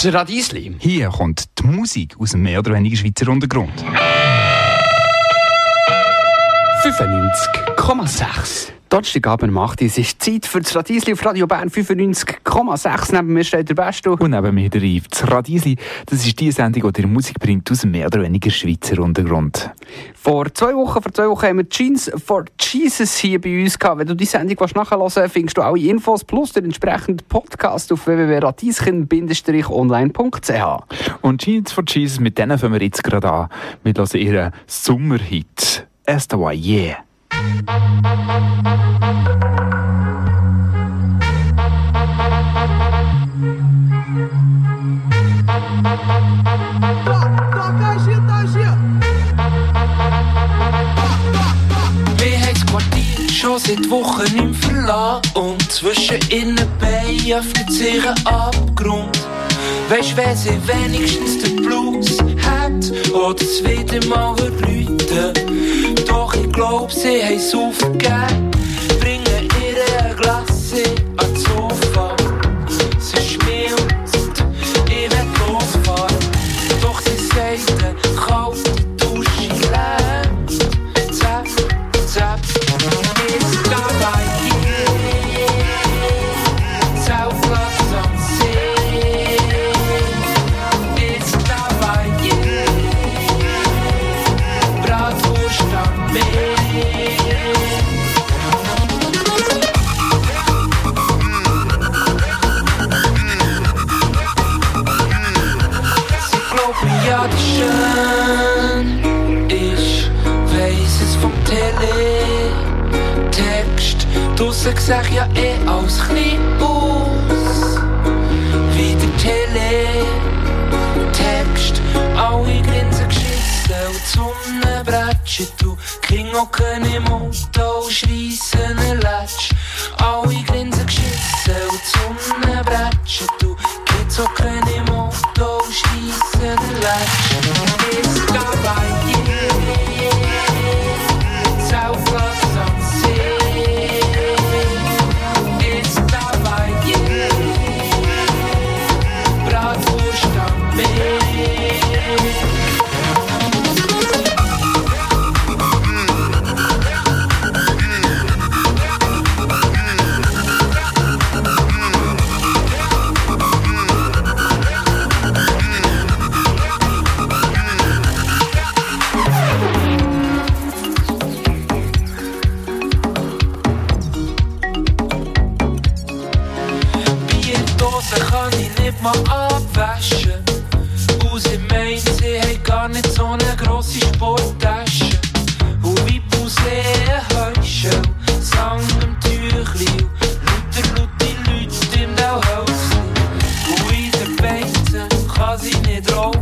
Das Radiesli. Hier kommt die Musik aus dem mehr oder weniger Schweizer Untergrund. 95,6. Donnerstagabend macht es ist Zeit für das Radiesli auf Radio Bern 95,6. Neben mir steht der Beste. Und neben mir der Yves. Das Radiesli, das ist die Sendung, die dir Musik bringt aus mehr oder weniger Schweizer Untergrund. Vor zwei Wochen, vor zwei Wochen haben wir Jeans for Jesus hier bei uns gehabt. Wenn du die Sendung nachhören willst, findest du alle Infos plus den entsprechenden Podcast auf www.radieschen-online.ch. Und Jeans for Jesus, mit denen fangen wir jetzt gerade an. Wir hören ihren Sommerhit. Estaway, yeah. Seit Wochen im Verlassen und zwischen innen Beinen öffnet sich ein Abgrund. Weisst, wer sie wenigstens den Blues hat oder es wieder mal läuten. Glaub, sie haben es aufgegeben, bringen ihr ein Glasse ans Sofa. Draussen seh ja eh aus, wie der Teletext. Alle grinsen geschissen und Sonne bretschen, du King hocken im Auto schreissen ein Latsch. Alle grinsen geschissen und Sonne bretschen, du Kids hocken im Auto schreissen ein Latsch. Nicht mal abwaschen. Und sie meint, sie hat gar nicht so eine grosse Sporttasche. Und wie Museen Heuschel, Sang im Tüchli, lauter laute Leute im Dauhäusli. Und in den Beizen kann sie nicht rauchen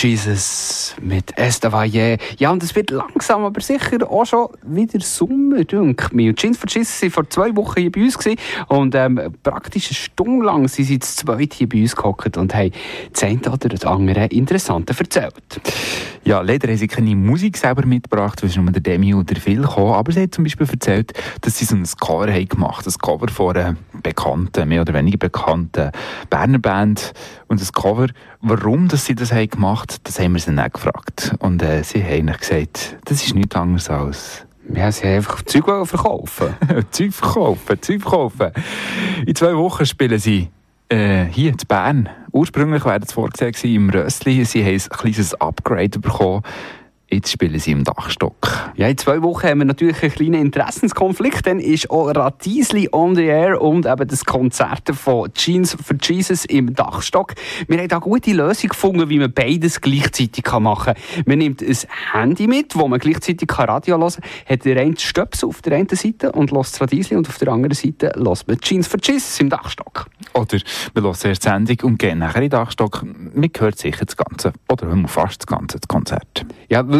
Jesus mit Estavayer. Ja, und es wird langsam, aber sicher auch schon wieder Sommer, denke ich. Und Jeans for Jesus waren vor zwei Wochen hier bei uns gewesen, und ähm, praktisch eine Stunde lang sind sie zu zweit hier bei uns gehockt und haben das oder das andere Interessante erzählt. Ja, leider haben sie keine Musik selber mitgebracht, weil nur der Demi oder der Phil kam. Aber sie hat zum Beispiel erzählt, dass sie so ein Cover gemacht haben. Ein Cover von einer bekannten, mehr oder weniger bekannten Berner Band. Und das Cover, warum dass sie das haben gemacht haben, das haben wir sie dann gefragt. Und äh, sie haben gesagt, das ist nichts anderes als ja, sie haben einfach Zeug verkaufen. Zeug verkaufen, Zeug verkaufen. In zwei Wochen spielen sie äh, hier in Bern. Ursprünglich wäre es vorgesehen im Rössli. Sie haben ein kleines Upgrade bekommen. Jetzt spielen sie im Dachstock. Ja, in zwei Wochen haben wir natürlich einen kleinen Interessenskonflikt. Dann ist auch Ratisli on the air und eben das Konzert von Jeans for Jesus im Dachstock. Wir haben da eine gute Lösung gefunden, wie man beides gleichzeitig machen kann. Man nimmt ein Handy mit, wo man gleichzeitig Radio hören kann, hat der eine Stöpsel auf der einen Seite und lässt Ratisli und auf der anderen Seite lässt man Jeans for Jesus im Dachstock. Oder wir hören erst die Sendung und gehen nachher in den Dachstock. Man hört sicher das Ganze. Oder fast das Ganze, das Konzert. Ja, weil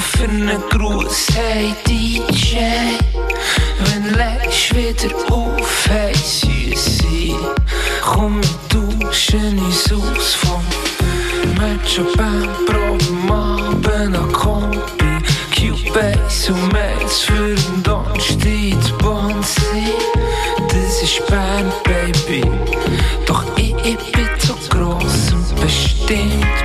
für einen Gruß, hey DJ. Wenn legst wieder auf, hey Süße. Komm, wir duschen uns aus vom Macho Band, Proben Abend an Kombi. Cubase und Mails für den Donnerstag in Bonsi. Das ist Bern, Baby. Doch ich, ich bin so gross und bestimmt.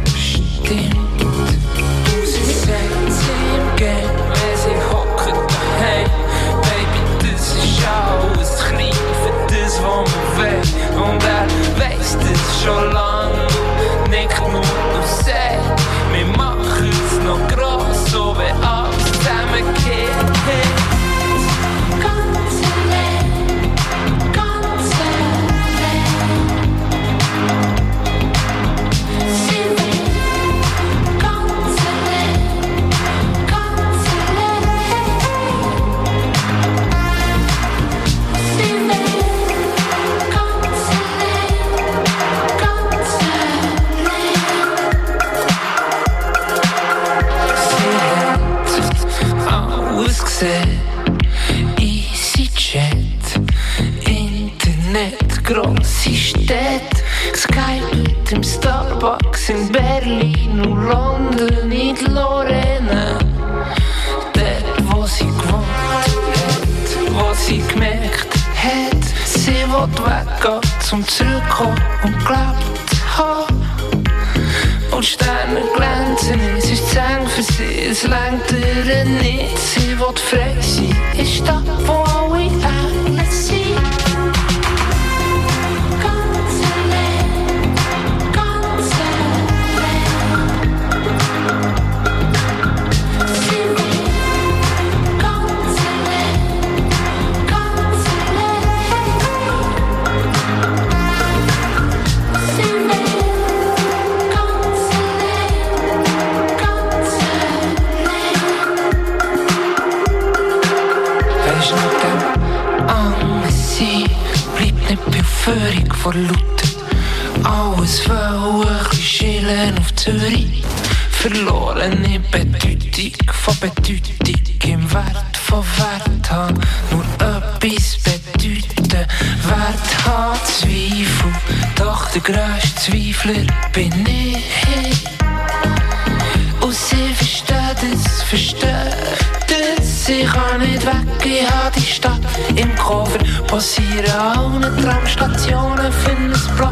Grosse Städte. Skype mit dem Starbucks in Berlin und London in Lorena. Dort, wo sie gewohnt hat, wo sie gemerkt hat, sie will weggehen, zum Zurückkommen und glaubt haben. Und Sterne glänzen, es ist zu eng für sie, es lenkt ihr nicht. Sie will frei sein, ist da, wo Verführung von Laut. Alles ein chillen auf Zürich. Verlorene Bedeutung von Bedeutung im Wert von Wert haben. Nur etwas bedeuten, Wert haben Zweifel. Doch der grösste Zweifler bin ich. Hab die Stadt im Cover. Passieren alle Tramstationen, finden es blau,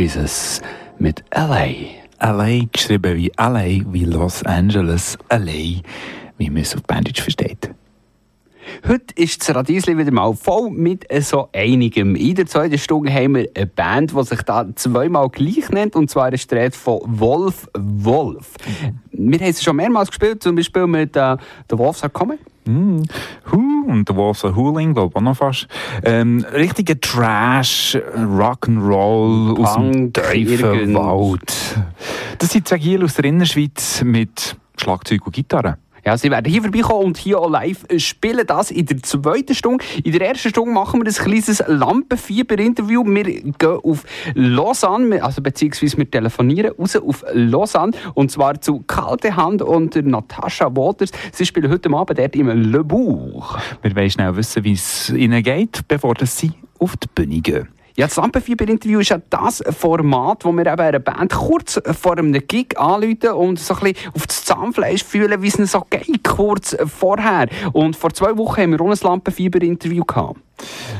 Jesus mit LA. LA geschrieben wie LA, wie Los Angeles, LA, wie man es auf Bandage versteht. Heute ist das Radiesli wieder mal voll mit so einigem. In der zweiten Stunde haben wir eine Band, die sich da zweimal gleich nennt, und zwar ist die von Wolf Wolf. Wir haben sie schon mehrmals gespielt, zum Beispiel mit äh, The Wolves Are Coming. Mm. Who und The Wolves Are Hooling, glaube ich auch noch fast. Ähm, richtiger Trash, Rock'n'Roll aus dem tiefen Wald. Das sind zwei Giel aus der Innerschweiz mit Schlagzeug und Gitarre. Ja, sie werden hier vorbeikommen und hier auch live spielen. Das in der zweiten Stunde. In der ersten Stunde machen wir ein kleines Lampenfieber-Interview. Wir gehen auf Lausanne, also beziehungsweise wir telefonieren raus auf Lausanne und zwar zu Kalte Hand und Natascha Waters. Sie spielen heute Abend dort im Le Bourg. Wir wollen schnell wissen, wie es ihnen geht, bevor sie auf die Bühne gehen. Ja, das Lampenfieber-Interview ist ja das Format, wo wir eben einer Band kurz vor einem Gig anrufen und so ein bisschen auf das Zahnfleisch fühlen, wie es ihnen so geht, kurz vorher. Und vor zwei Wochen haben wir auch ein Lampenfieber-Interview gehabt.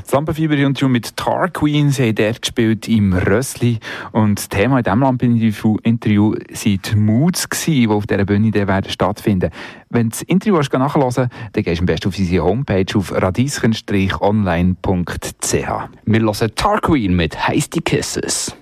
Das Lampenfieber-Interview mit Tar Queen, sie haben dort gespielt im Rössli. Und das Thema in diesem Lampeninterview waren die Moods, die auf dieser Bühne werden stattfinden Wenn du das Interview hast, nachhören dann gehst du am besten auf unsere Homepage auf radieschen-online.ch. Wir hören Tar Queen mit Hasty Kisses.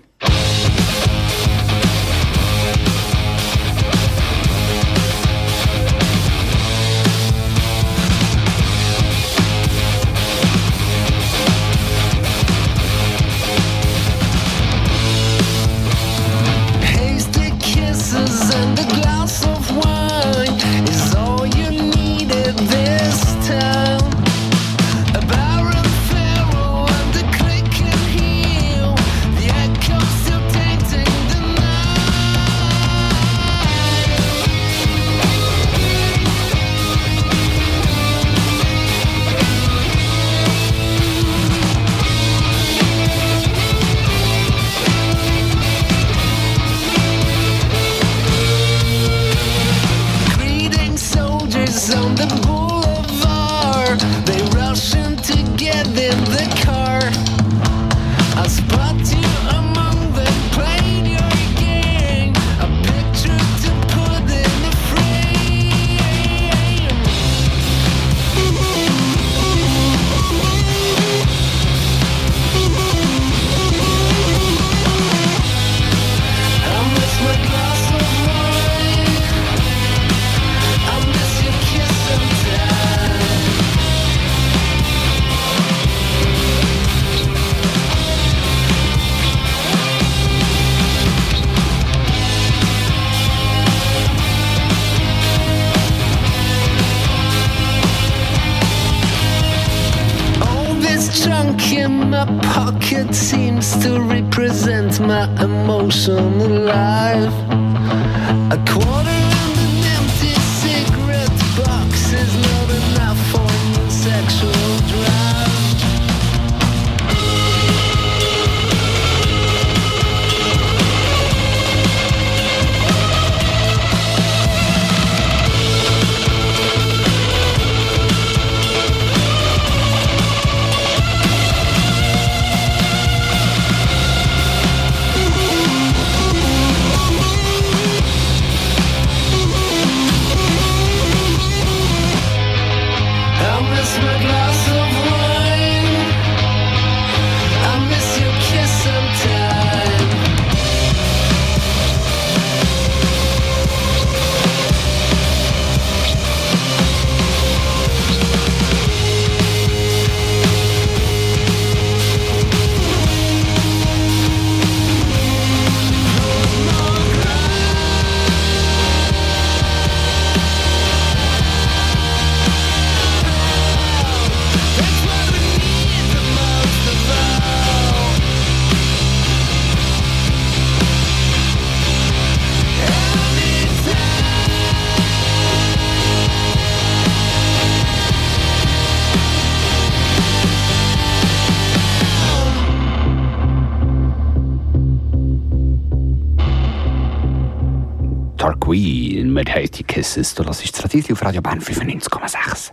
Kisses. Du hörst das Radio auf Radio Bern 95,6.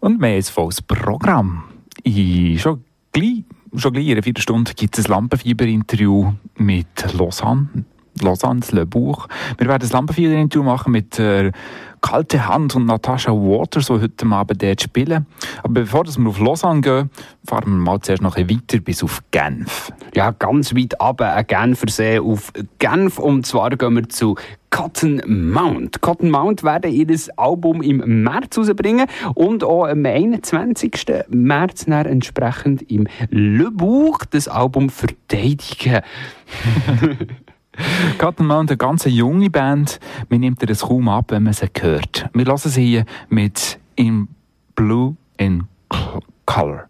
Und wir haben volles Programm. Ich schon gleich schon gleich in einer Viertelstunde gibt es ein Lampenfieber-Interview mit Lausanne. Lausanne, Le Buch. Wir werden ein Lampenfieber-Interview machen mit äh, Kalte Hand und Natascha Waters, die heute Abend dort spielen. Aber bevor wir auf Lausanne gehen, fahren wir mal zuerst noch ein weiter bis auf Genf. Ja, ganz weit ab, ein Genfersee auf Genf. Und zwar gehen wir zu Cotton Mount. Cotton Mount werden ihr Album im März rausbringen und auch am 21. März entsprechend im Le Bourg das Album verteidigen. Cotton Mount, eine ganz junge Band. Man nimmt ihr das kaum ab, wenn man sie hört. Wir lassen sie hier mit In Blue in Color.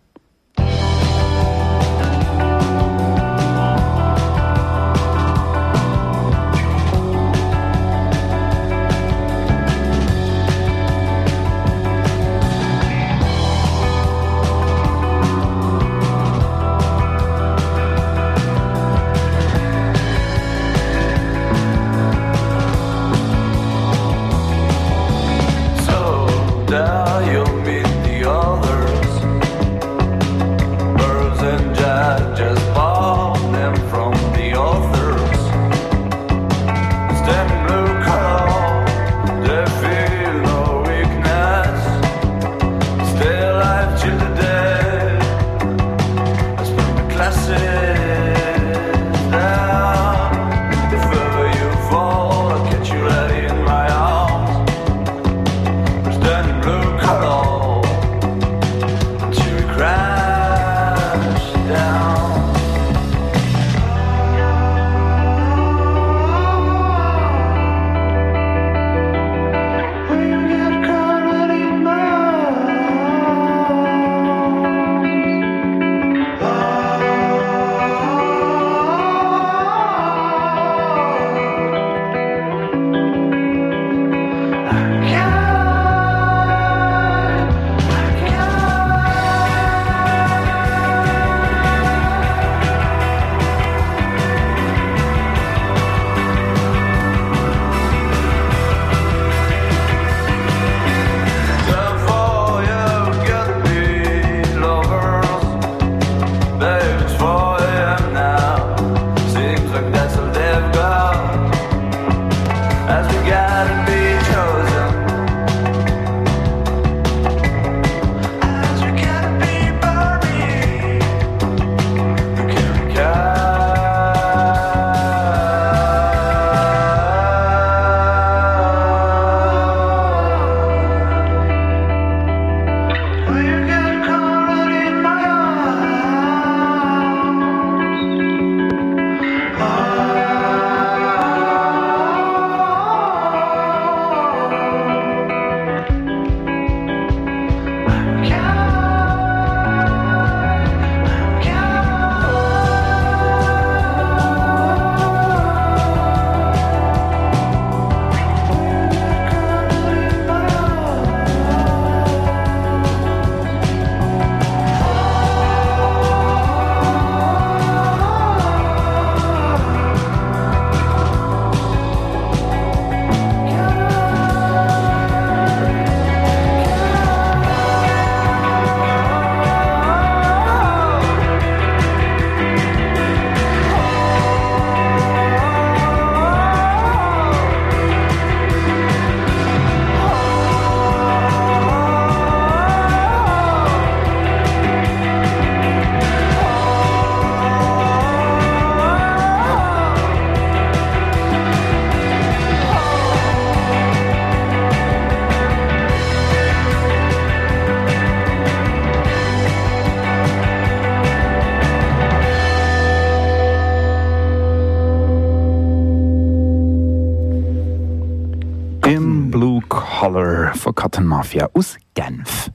Mafia aus Genf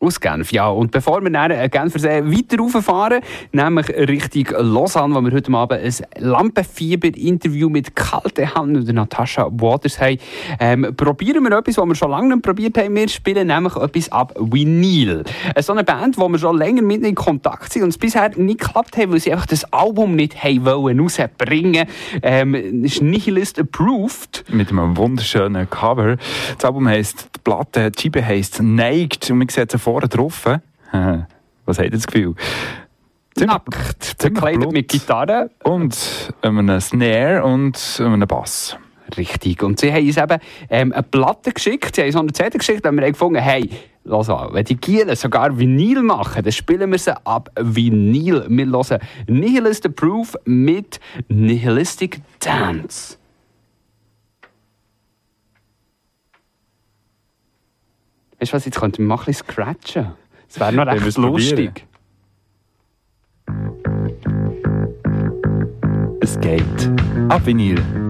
aus Genf. Ja, und bevor wir dann äh, Genfersee weiter rauffahren, nämlich Richtung Lausanne, wo wir heute Abend ein Lampenfieber-Interview mit Kalte Hand und Natascha Waters haben, ähm, probieren wir etwas, was wir schon lange nicht probiert haben. Wir spielen nämlich etwas ab Vinyl. Äh, so eine Band, wo wir schon länger mit in Kontakt sind und es bisher nicht geklappt hat, weil sie einfach das Album nicht haben wollen rausbringen. Ähm, ist Nihilist Approved. Mit einem wunderschönen Cover. Das Album heisst, die Platte, die Scheibe heisst Naked und man sieht vorne drauf. Was habt ihr das Gefühl? Nackt, bekleidet mit Gitarre. Und einem Snare und einem Bass. Richtig. Und sie haben uns eben ähm, eine Platte geschickt, sie haben uns eine CD geschickt, und wir haben gefunden hey, lass an, wenn die Gielen sogar Vinyl machen, dann spielen wir sie ab Vinyl. Wir hören Nihilist Proof mit Nihilistic Dance. Weißt du was, jetzt könnten wir mal ein bisschen scratchen. Das wäre noch recht lustig. Es geht. Ab Vinyl.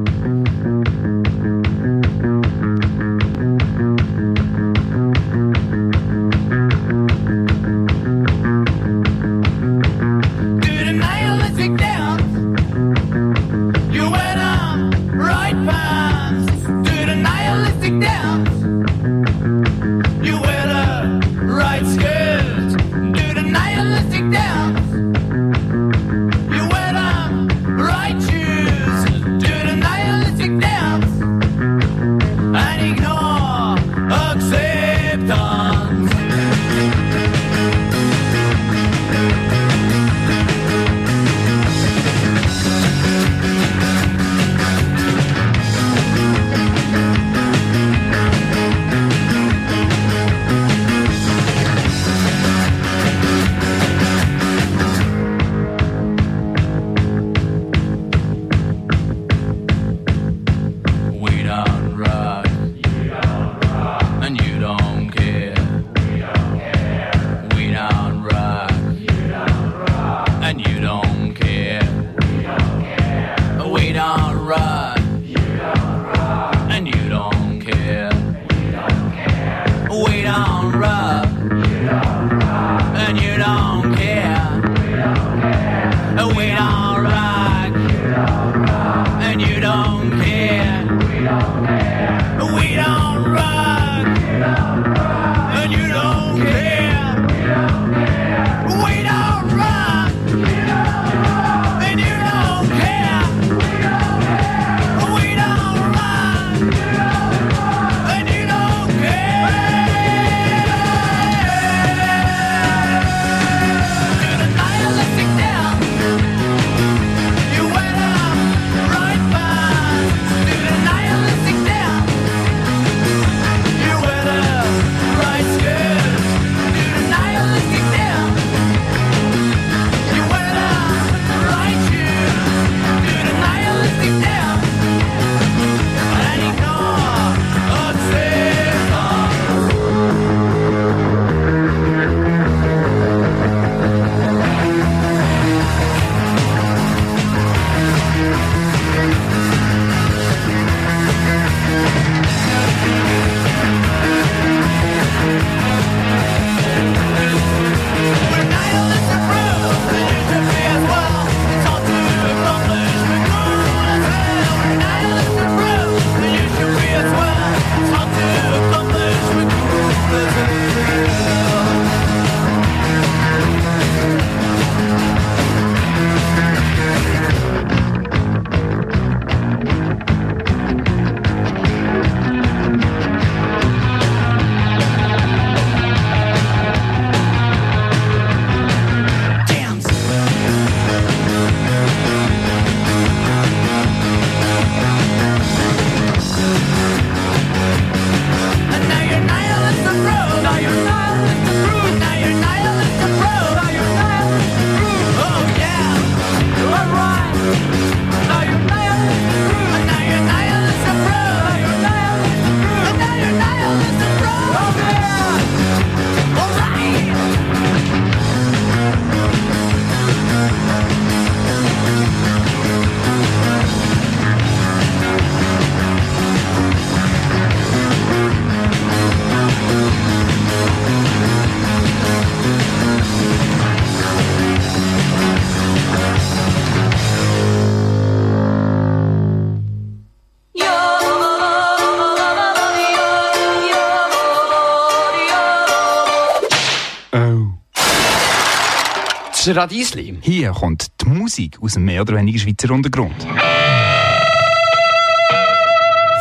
Radiesli. Hier kommt die Musik aus dem mehr oder weniger Schweizer Untergrund.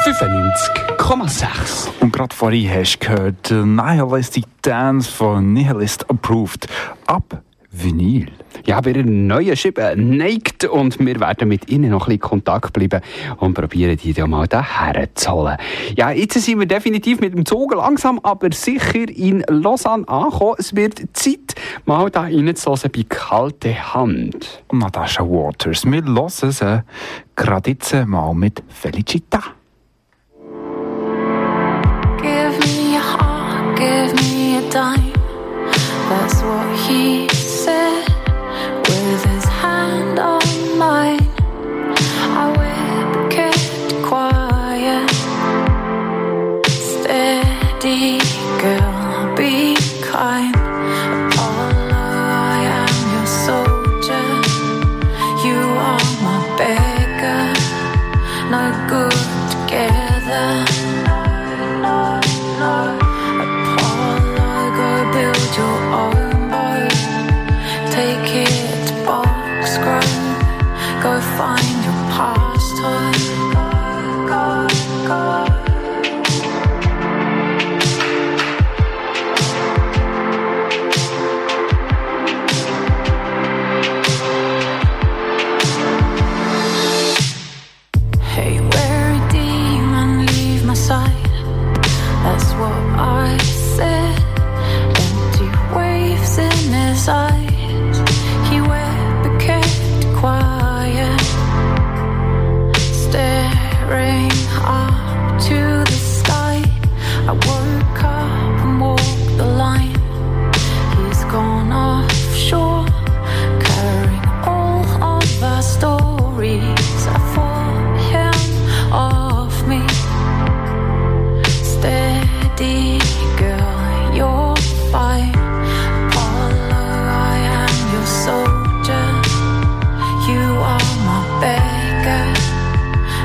95,6. Und gerade vorhin hast du gehört, äh, Nihilistic Dance von Nihilist Approved. Ab Vinyl. Ja, bei einer neuen Scheibe neigt und wir werden mit ihnen noch ein bisschen Kontakt bleiben und probieren, die hier mal daher zu holen. Ja, jetzt sind wir definitiv mit dem Zug langsam, aber sicher in Lausanne angekommen. Es wird Zeit mal da reinzuhören bei kalte Hand. Natasha Waters. Wir hören sie gerade jetzt mal mit Felicita.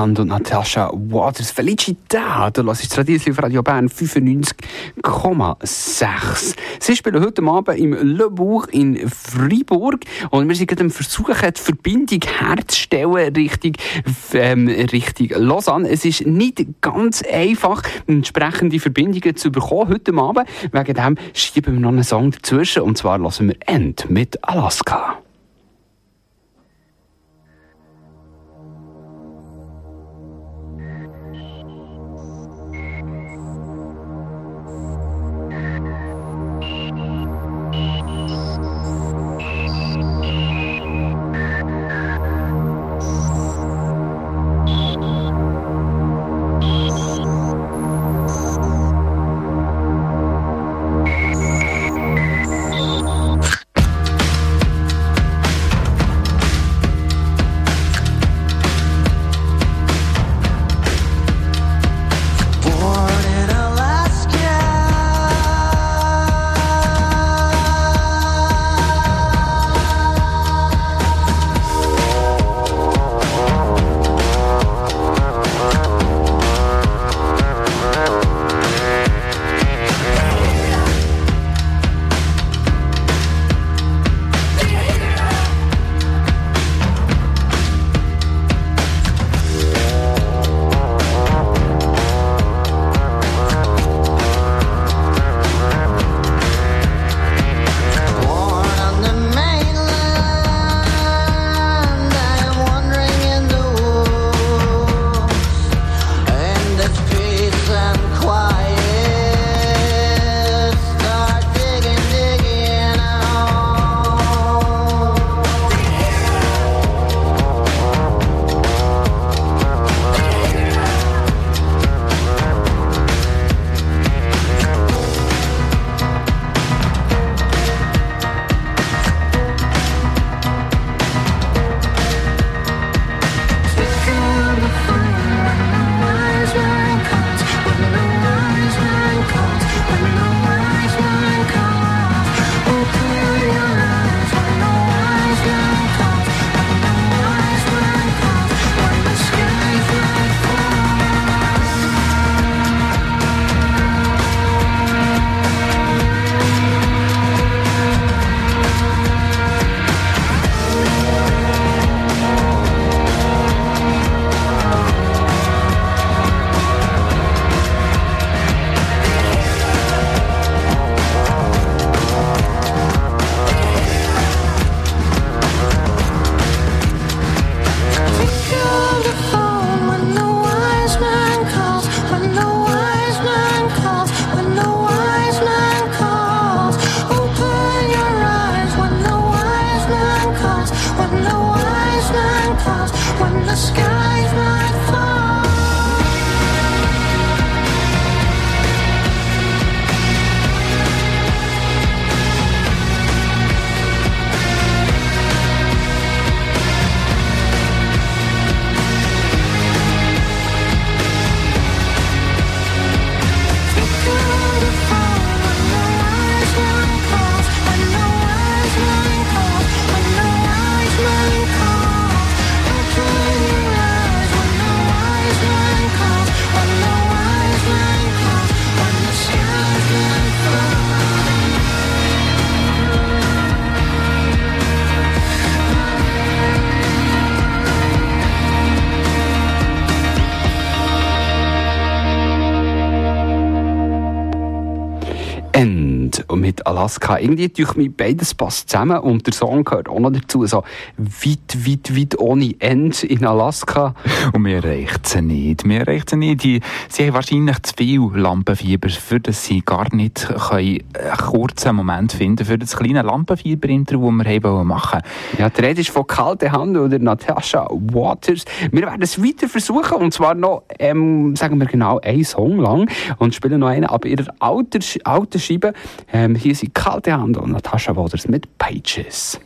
Hand und Natascha Waters. Felicità, du hörst Radiosli auf Radio Bern 95,6. Sie spielen heute Abend im Le Bourg in Fribourg und wir sind gerade am Versuchen, die Verbindung herzustellen Richtung, ähm, Richtung Lausanne. Es ist nicht ganz einfach, entsprechende Verbindungen zu bekommen heute Abend. Wegen dem schieben wir noch einen Song dazwischen und zwar lassen wir End mit Alaska. Alaska. Irgendwie durch mich beides passt zusammen und der Song gehört auch noch dazu. So weit, weit, weit ohne End in Alaska. Und mir reicht sie nicht. Mir reicht sie nicht. Die, sie haben wahrscheinlich zu viel Lampenfieber, für das sie gar nicht können einen kurzen Moment finden für das kleine Lampenfieber-Intro, das wir haben machen Ja, die Rede ist von Kalte Hand oder Natasha Waters. Wir werden es weiter versuchen und zwar noch, ähm, sagen wir genau, einen Song lang und spielen noch einen ab ihrer alten, alten Scheibe. Ähm, hier sind Kalte Hand und Natasha Waters mit Pages.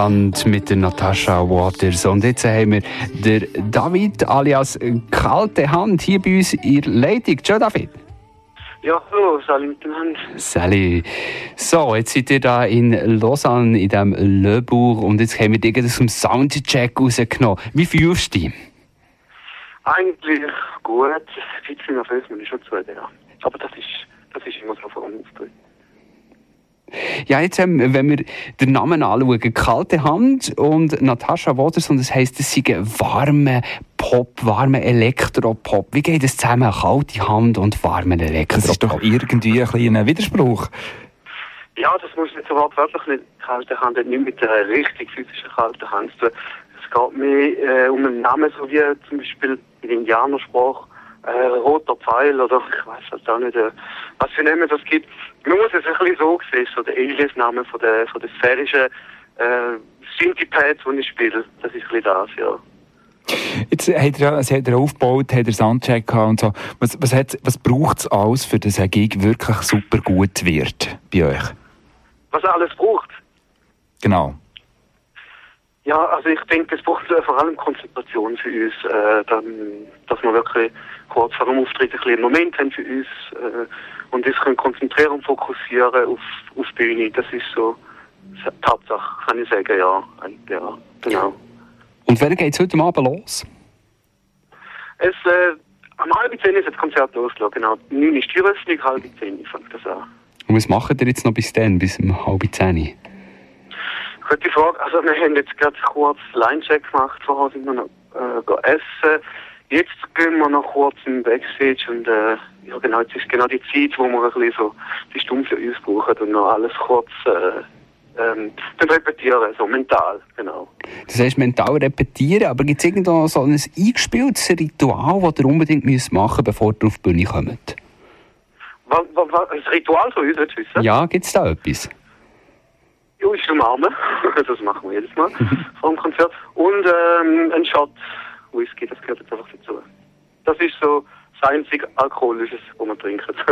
Hand mit der Natasha Waters. Und jetzt haben wir der David alias Kalte Hand hier bei uns in der Leitung. Ciao David. Ja, hallo, Sali miteinander. Sally. So, jetzt seid ihr da in Lausanne, in diesem Le Bourg, und jetzt haben wir aus dem Soundcheck rausgenommen. Wie fühlst du dich? Eigentlich gut. Ein bisschen nervös, man ist schon zu, ja. Aber das ist, das ist immer so von uns. Ja, jetzt, ähm, wenn wir den Namen anschauen, Kalte Hand und Natascha Waters, und das heisst, es sei warme Pop, warme Elektropop. Wie geht es zusammen? Kalte Hand und warme Das ist doch Elektropop. irgendwie ein kleiner Widerspruch. Ja, das muss nicht so wortwörtlich nicht. Kalte Hand hat nicht mit der richtig physischen kalten Hand zu tun. Es geht mehr äh, um einen Namen, so wie zum Beispiel in Indianersprache äh, roter Pfeil oder ich weiß halt auch nicht, äh, was für Namen das gibt. Man muss es ein bisschen so sehen, so der Alias-Name von der, von der sphärischen äh, Synthie-Pads, die ich spiele. Das ist ein bisschen das, ja. Jetzt hat er, sie hat er aufgebaut, hat er Soundcheck gehabt und so. Was, was, hat- was braucht es alles, für dass ein Gig wirklich super gut wird bei euch? Was er alles braucht. Genau. Ja, also ich denke, es braucht vor allem Konzentration für uns, äh, dann, dass wir wirklich kurz vor dem Auftritt ein bisschen einen Moment haben für uns äh, und uns können konzentrieren und fokussieren auf, auf die Bühne. Das ist so die Hauptsache, kann ich sagen, ja. Ja, genau. Und wann geht es heute Abend los? Es, äh, am halb zehn ist das Konzert losgelassen, genau. Neun ist die Türöffnung, halb zehn fängt das an. Und was macht ihr jetzt noch bis dann, bis um halb zehn? Gute Frage. Also wir haben jetzt gerade kurz Line-Check gemacht, vorher sind wir noch äh, essen. Jetzt gehen wir noch kurz im Backstage und äh, ja genau, jetzt ist genau die Zeit, wo wir ein bisschen so die Stunde für uns brauchen und noch alles kurz äh, ähm, dann repetieren, so mental, genau. Das heißt, mental repetieren, aber gibt es irgendwo so ein eingespieltes Ritual, das ihr unbedingt müsst machen bevor ihr auf die Bühne kommt? Was, was, was, das Ritual von uns, willst du wissen? Ja, gibt es da etwas? Ja, ist umarmen. das machen wir jedes Mal vor dem Konzert. Und ähm, ein Shot Whisky, das gehört jetzt einfach dazu. Das ist so das einzige Alkoholisches, was man trinkt.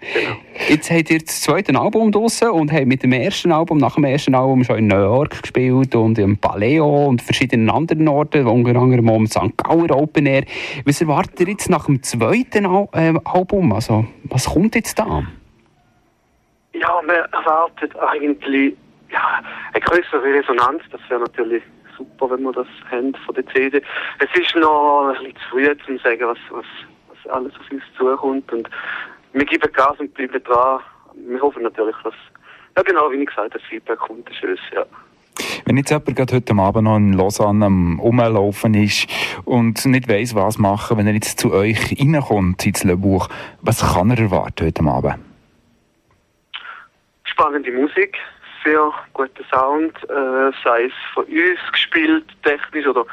genau. Jetzt habt ihr das zweite Album draussen und habt mit dem ersten Album, nach dem ersten Album schon in New York gespielt und im Paleo und verschiedenen anderen Orten, unter anderem am St. Gauer Open Air. Was erwartet ihr jetzt nach dem zweiten Al äh, Album? Also, was kommt jetzt da? Ja, man erwartet eigentlich ja, eine größere Resonanz. Das wäre natürlich super, wenn wir das haben von der CD. Es ist noch ein bisschen zu früh, um zu sagen, was, was, was alles auf uns zukommt. Und wir geben Gas und bleiben dran. Wir hoffen natürlich, dass, ja genau, wie ich gesagt das Feedback kommt, das ist ja. Wenn jetzt jemand gerade heute Abend noch in Lausanne am Umlaufen ist und nicht weiss, was machen, wenn er jetzt zu euch reinkommt ins Lehrbuch, was kann er erwarten heute Abend? Spannende Musik, sehr guter Sound, äh, sei es von uns gespielt, technisch oder,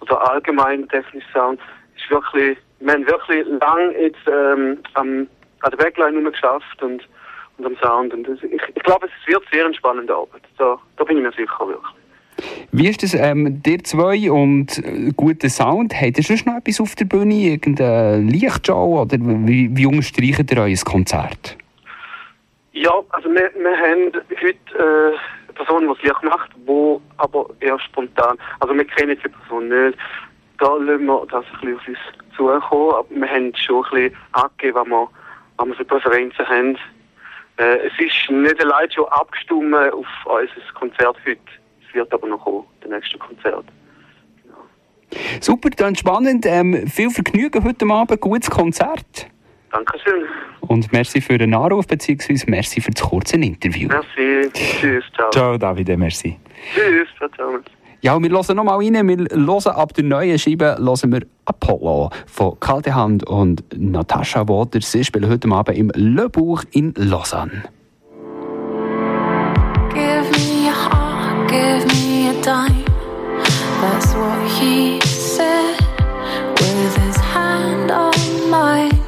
oder allgemein technisch Sound. Ist wirklich, wir haben wirklich lang jetzt ähm, am, an der Backline geschafft und, und am Sound. Und das, ich, ich glaube, es wird sehr eine spannende Arbeit. Da, da bin ich mir sicher wirklich. Wie ist das, ähm, dir zwei und äh, guter Sound? Habt ihr sonst noch etwas auf der Bühne? Irgendeine Lichtshow? Oder wie, wie unterstreicht ihr euer Konzert? Ja, also wir, wir haben heute äh, Person, die es Licht macht, die aber eher spontan, also wir kennen die Person nicht, da lassen wir das ein bisschen auf uns zukommen, aber wir haben schon ein bisschen angegeben, was wir, was wir für Präferenzen haben. Äh, es ist nicht allein schon abgestimmt auf unser Konzert heute, es wird aber noch kommen, der nächste Konzert. Super, dann spannend. Ähm, viel Vergnügen heute Abend, gutes Konzert. Dankeschön. Und merci für den Anruf, beziehungsweise merci für das kurze Interview. Merci. Tschüss. Ciao. Ciao, Davide, merci. Tschüss. Ciao. ciao. Ja, wir hören nochmal rein. Wir hören ab der neuen Scheibe hören wir Apollo von Kalte Hand und Natascha Waters. Sie spielen heute Abend im Le Bourg in Lausanne. Give me a heart, give me a dime. That's what he said with his hand on mine.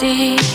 deep.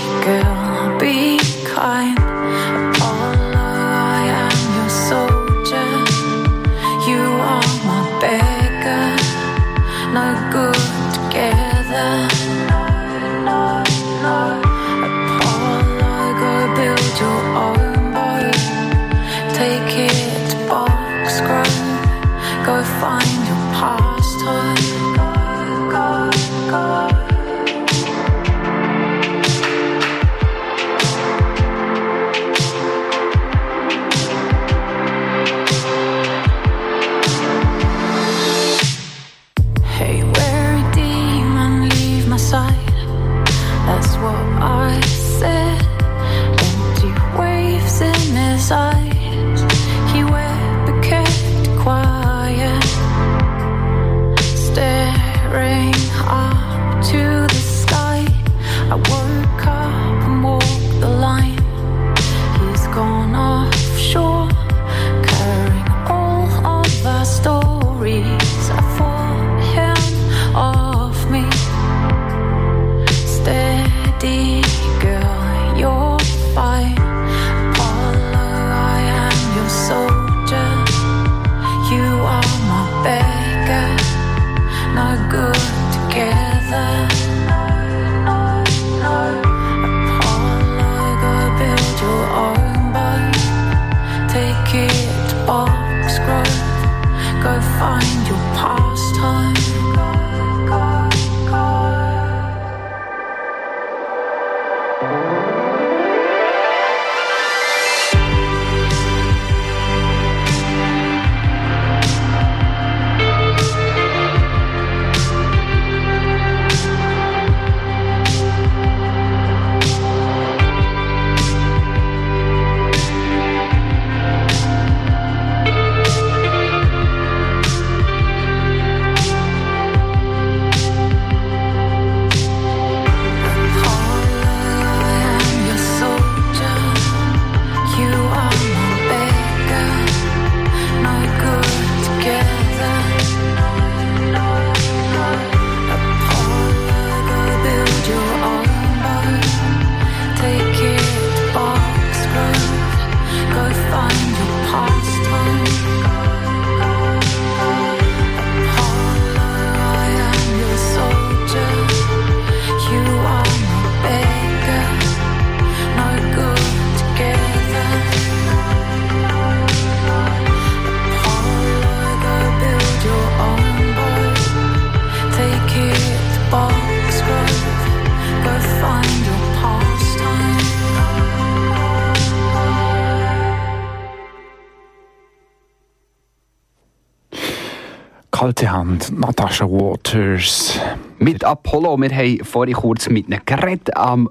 Kalte Hand, Natasha Waters. Mit Apollo, wir haben vorhin kurz mit einem Gerät am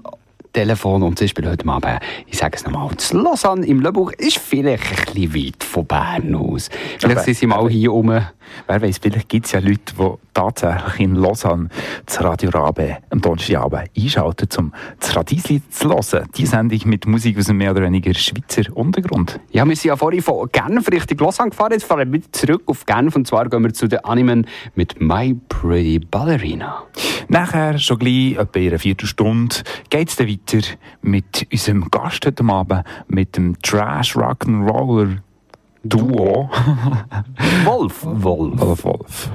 Telefon und sie spielt heute Abend, ich sage es nochmal, zu Lausanne im Löbuch ist vielleicht ein bisschen weit von Bern aus. Vielleicht sind sie mal hier rum. Wer weiß, vielleicht gibt es ja Leute, die tatsächlich in Lausanne das Radio Rabe am Donnerstagabend einschalten, um das Radiesli zu hören. Die Sendung mit Musik aus einem mehr oder weniger Schweizer Untergrund. Ja, wir sind ja vorhin von Genf Richtung Lausanne gefahren, jetzt fahren wir wieder zurück auf Genf und zwar gehen wir zu den Animen mit My Pretty Ballerina. Nachher, schon gleich, etwa in einer Viertelstunde, geht es dann weiter mit unserem Gast heute Abend, mit dem Trash Rock'n'Roller Duo. Wolf. Wolf. Wolf. Wolf.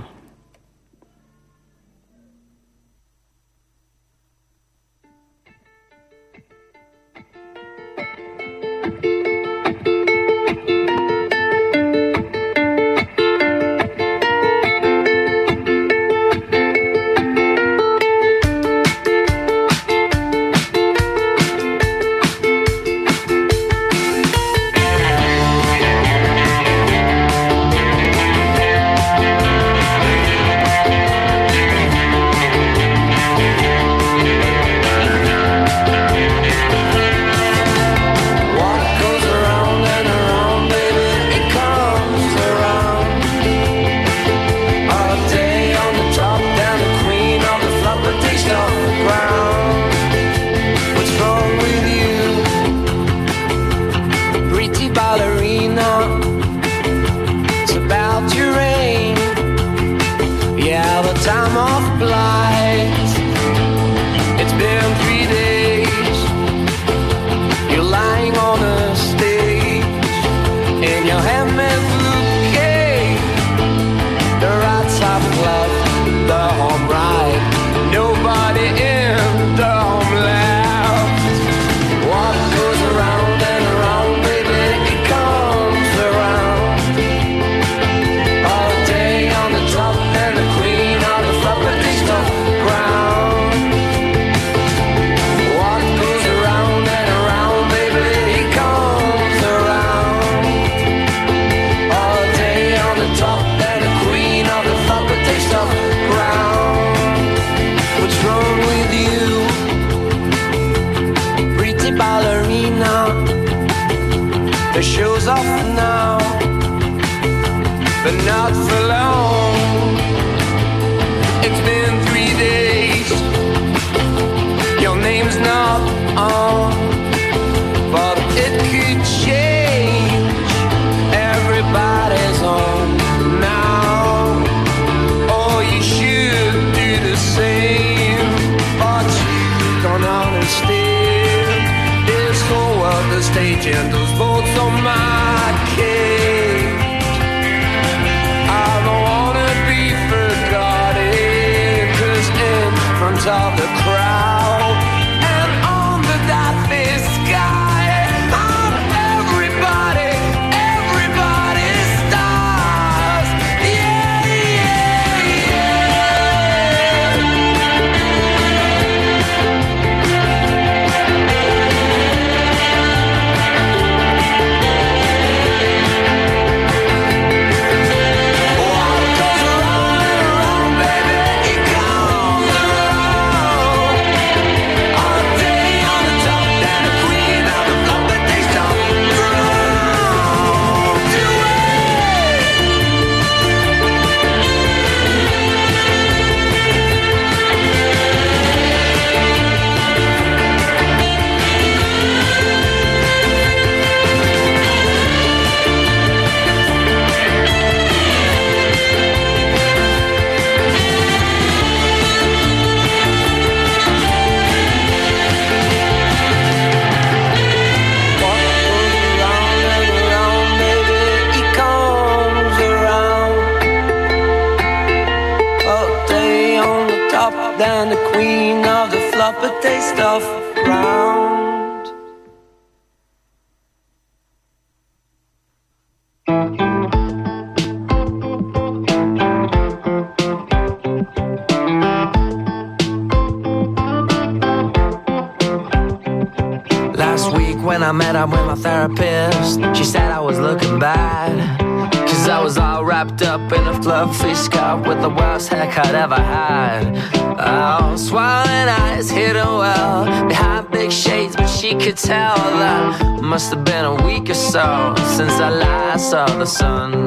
the sun.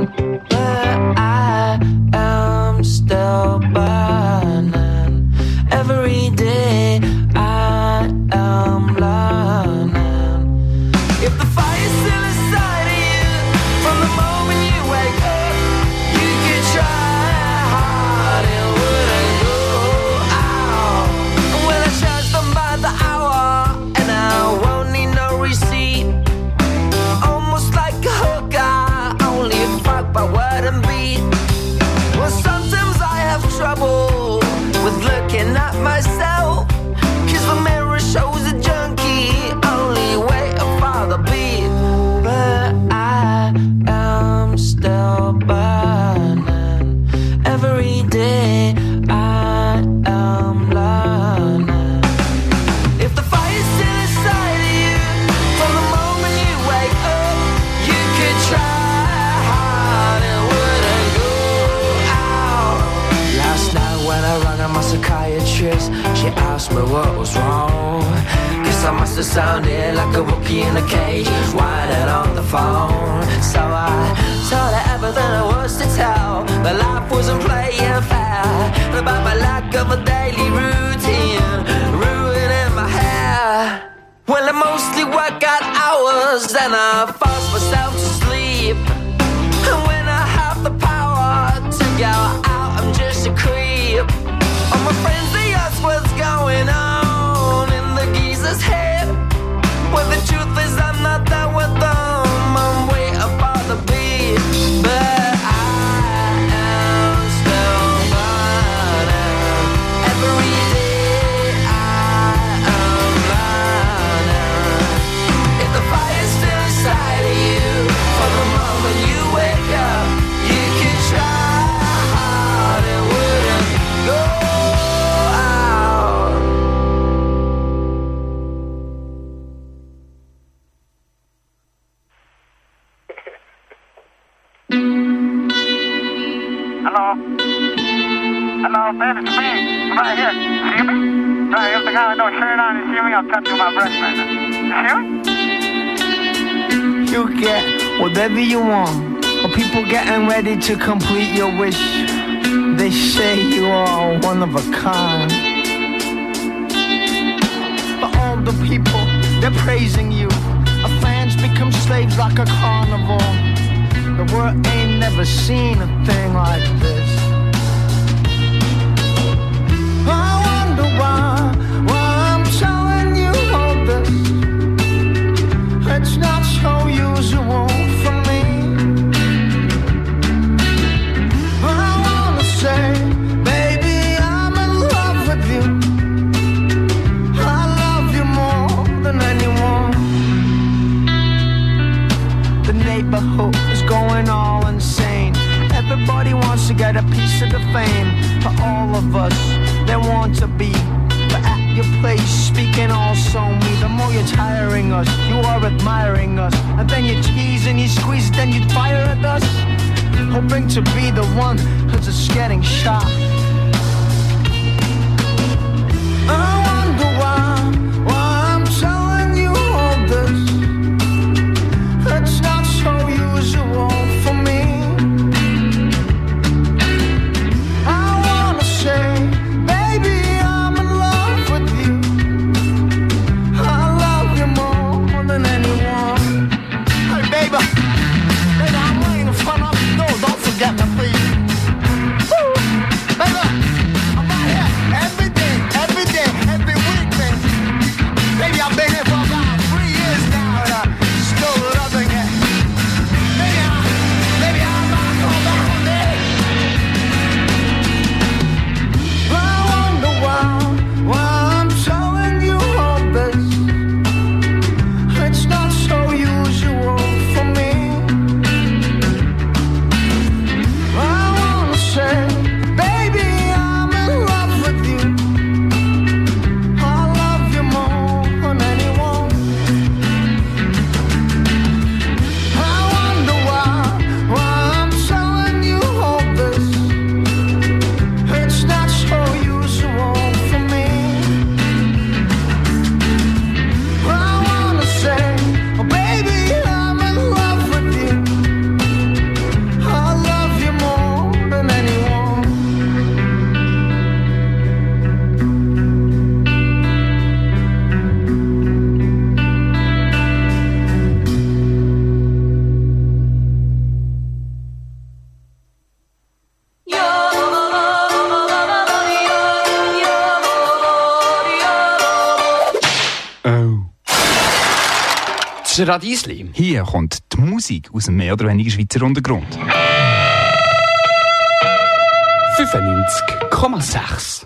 Hello? Hello, man, it's me. I'm right here. See me? Right here the guy with no shirt on. You see me? I'm touching my breast right see me? You get whatever you want. But people getting ready to complete your wish. They say you are one of a kind. But all the people, they're praising you. Our fans become slaves like a carnival world ain't never seen a thing like this. get a piece of the fame for all of us that want to be. But at your place, speaking also me, the more you're tiring us, you are admiring us. And then you tease and you squeeze, then you fire at us. Hoping to be the one who's just getting shot. das Radiesli. Hier kommt die Musik aus dem mehr oder weniger Schweizer Untergrund. 95,6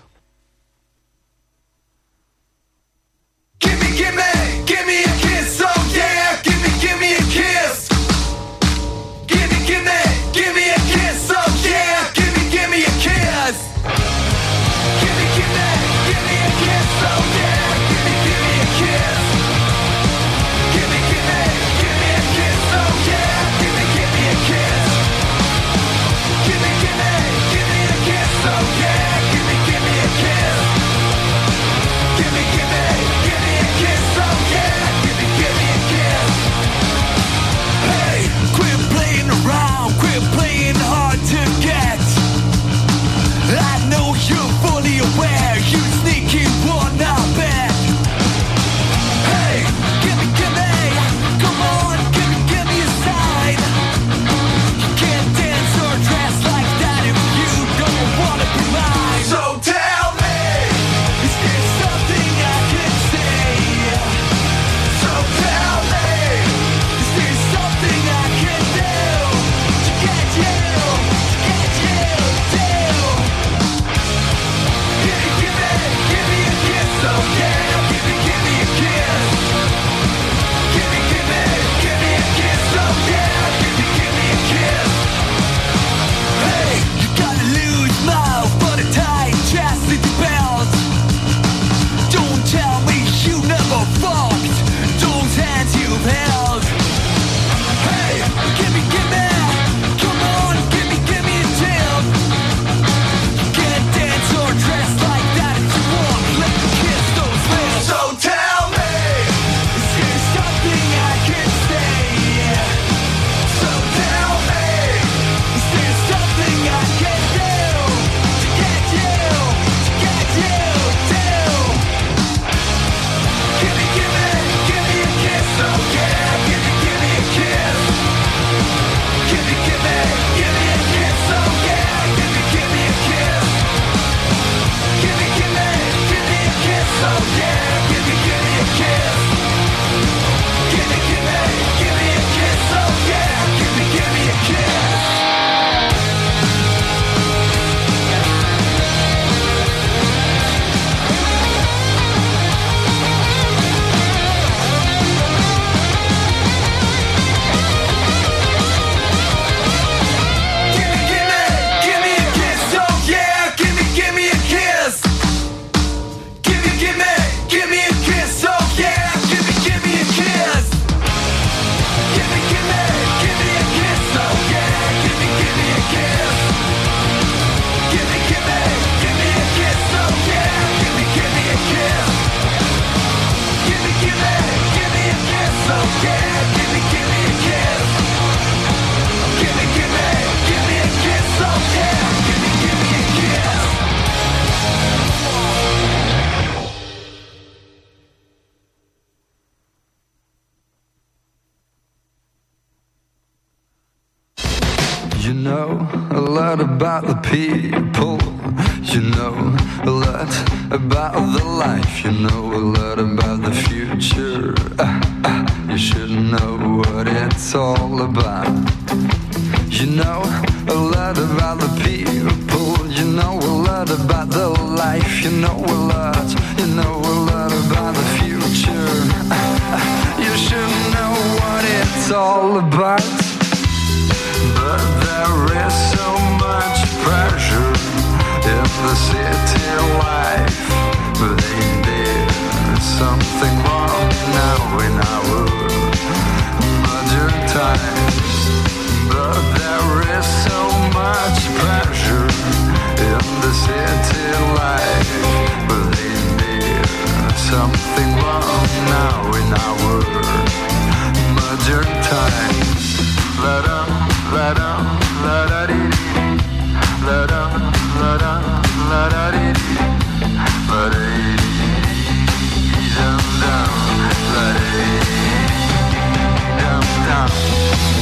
Down.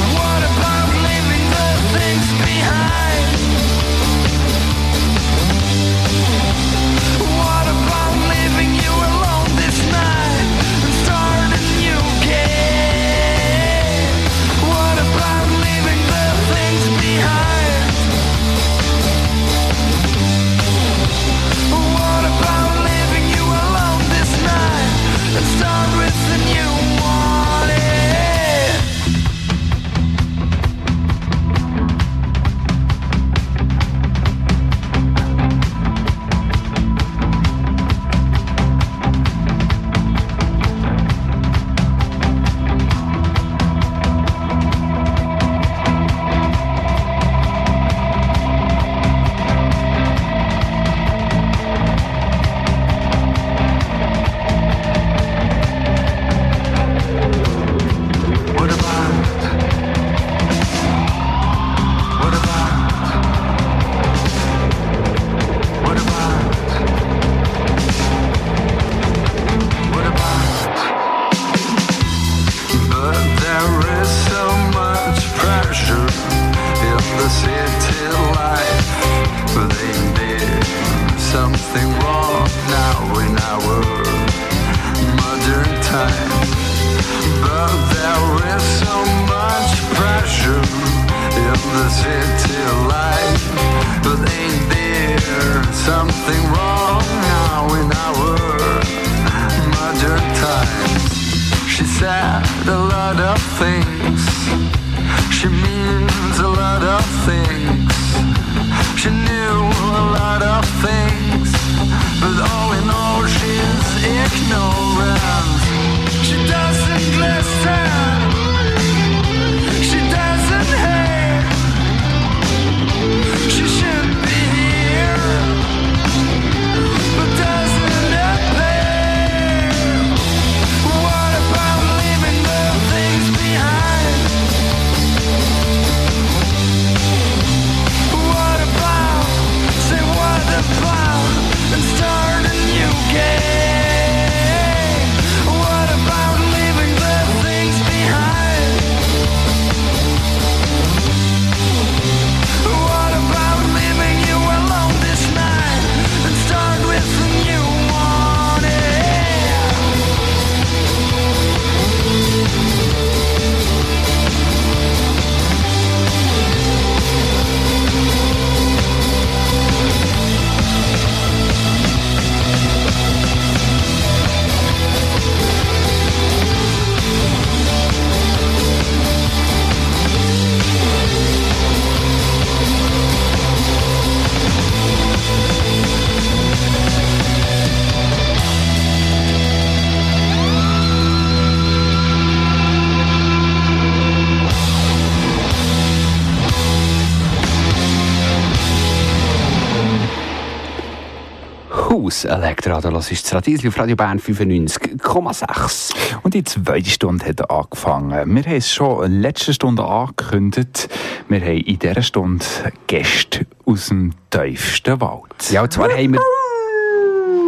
Haus Elektra, da hörst du das Radiesli auf Radio Bern 95,6. Und die zweite Stunde hat angefangen. Wir haben es schon in der letzten Stunde angekündigt. Wir haben in dieser Stunde Gäste aus dem tiefsten Wald. Ja, und zwar haben wir...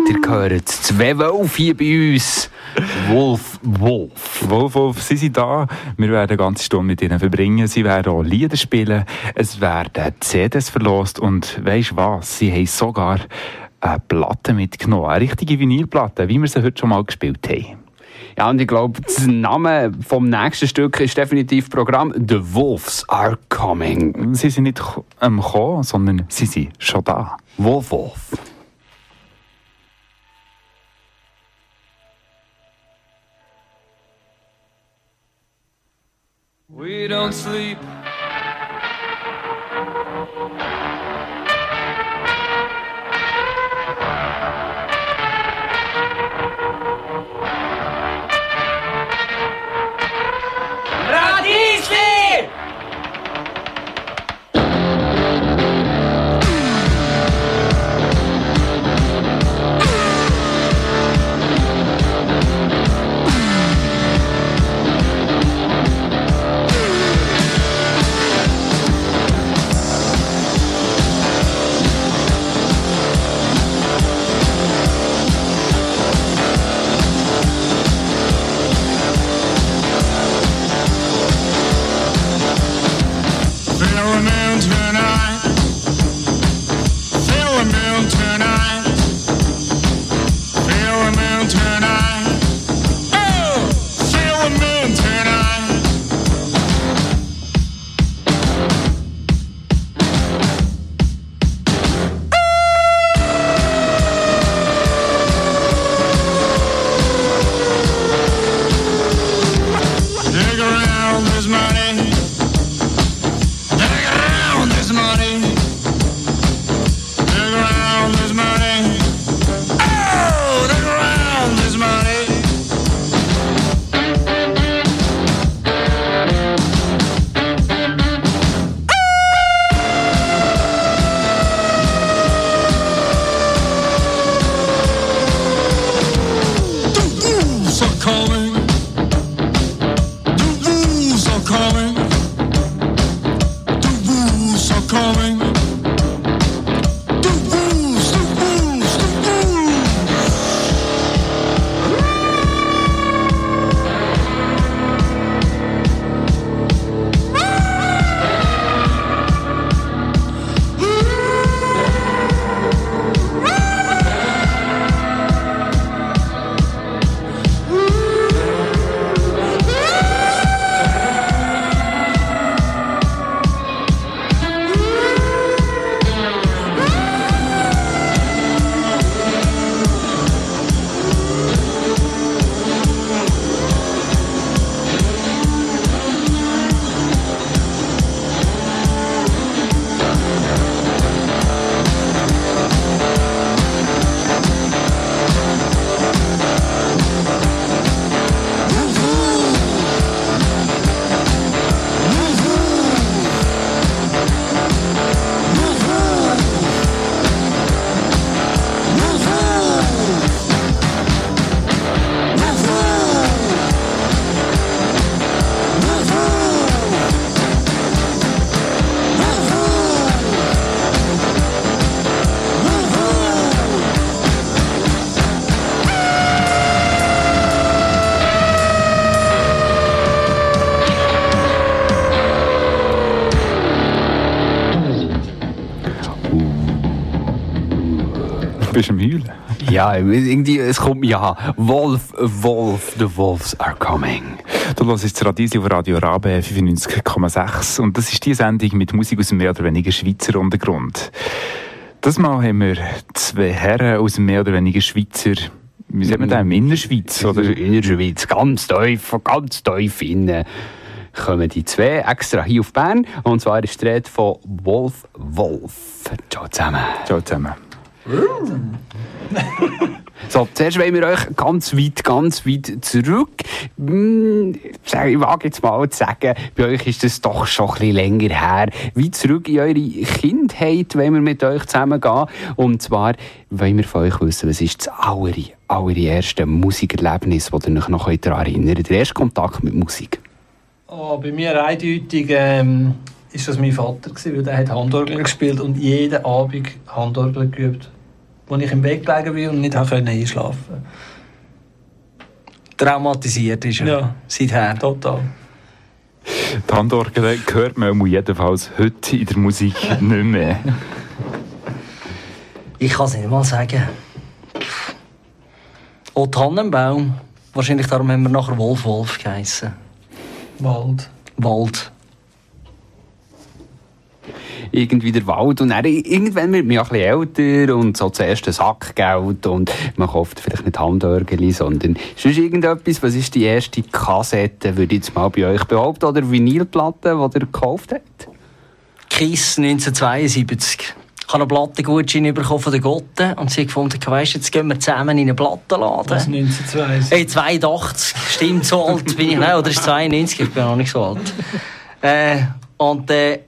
Ihr gehört zwei Wölfe hier bei uns. Wolf, Wolf. Wolf, Wolf, sie sind da. Wir werden eine ganze Stunde mit ihnen verbringen. Sie werden auch Lieder spielen. Es werden CDs verlost. Und weisst was? Sie haben sogar eine Platte mitgenommen. Eine richtige Vinylplatte, wie wir sie heute schon mal gespielt haben. Ja, und ich glaube, der Name vom nächsten Stück ist definitiv Programm The Wolves Are Coming. Sie sind nicht am Kommen, sondern sie sind schon da. Wolf, Wolf. We don't sleep. Bist am Heulen. Ja, irgendwie, es kommt ja. Wolf, Wolf, the Wolves are coming. Du hörst Radieschen auf Radio Rabe 95,6 und das ist die Sendung mit Musik aus dem mehr oder weniger Schweizer Untergrund. Das Mal haben wir zwei Herren aus dem mehr oder weniger Schweizer, wie sagt man das, Innerschweiz, oder? In der Schweiz, ganz tief, ganz tief innen, kommen die zwei extra hier auf Bern. Und zwar ist die Rede von Wolf Wolf. Ciao zusammen. Ciao zusammen. So, zuerst wollen wir euch ganz weit, ganz weit zurück. Hm, Ich wage jetzt mal zu sagen, bei euch ist das doch schon ein bisschen länger her. Weit zurück in eure Kindheit wollen wir mit euch zusammengehen. Und zwar wollen wir von euch wissen, was ist das aller, allererste Musikerlebnis, das ihr euch noch daran erinnert? Der erste Kontakt mit Musik. Oh, bei mir eindeutig ähm, ist das mein Vater gewesen, weil der hat Handorgel gespielt und jeden Abend Handorgel geübt, wo ich im Bett gelegen bin und nicht habe können einschlafen. Traumatisiert ist er. Ja. Seither. Total. Die Handorgel hört man jedenfalls heute in der Musik nicht mehr. Ich kann es nicht mal sagen. Oh, Tannenbaum. Wahrscheinlich darum haben wir nachher Wolf Wolf geheissen. Wald. Wald. Irgendwie der Wald und dann, irgendwann wird man ja ein bisschen älter und so das erste Sackgeld und man kauft vielleicht nicht Handörgeli, sondern sonst irgendetwas, was ist die erste Kassette, würde ich jetzt mal bei euch behaupten, oder Vinylplatte, die ihr gekauft habt? Kiss 1972. Ich habe einen Plattengutschein bekommen von der Gotte und sie gefunden, weisst, jetzt gehen wir zusammen in einen Plattenladen. Das 1982. Hey, 82, stimmt, so alt bin ich. Nein, oder ist 92, ich bin noch nicht so alt. Äh, und äh,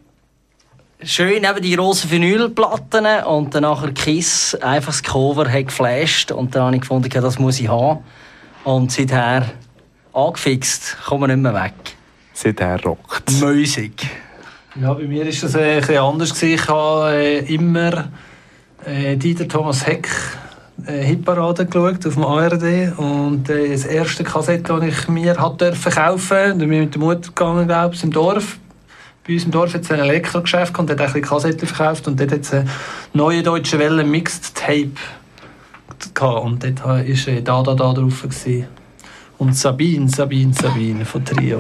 schön eben die grossen Vinylplatten und dann nachher Kiss, einfach das Cover hat geflasht und dann habe ich gefunden, ja, das muss ich haben. Und seither angefixt, kommen wir nicht mehr weg. Seither rockt Musik. Ja, bei mir war das äh, ein bisschen anders. Gewesen. Ich habe äh, immer äh, Dieter Thomas Heck äh, Hitparade geschaut auf dem ARD und äh, das erste Kassette, das ich mir hat dürfen kaufen, da bin ich mit der Mutter gegangen, glaube ich, im Dorf. Bei uns im Dorf hat es ein Elektrogeschäft und dort hat ein Kassetten verkauft und dort hat es eine neue deutsche Welle Mixed Tape gehabt und dort war äh, «Da, da, da» drauf. Gewesen. Und «Sabine, Sabine, Sabine» von Trio.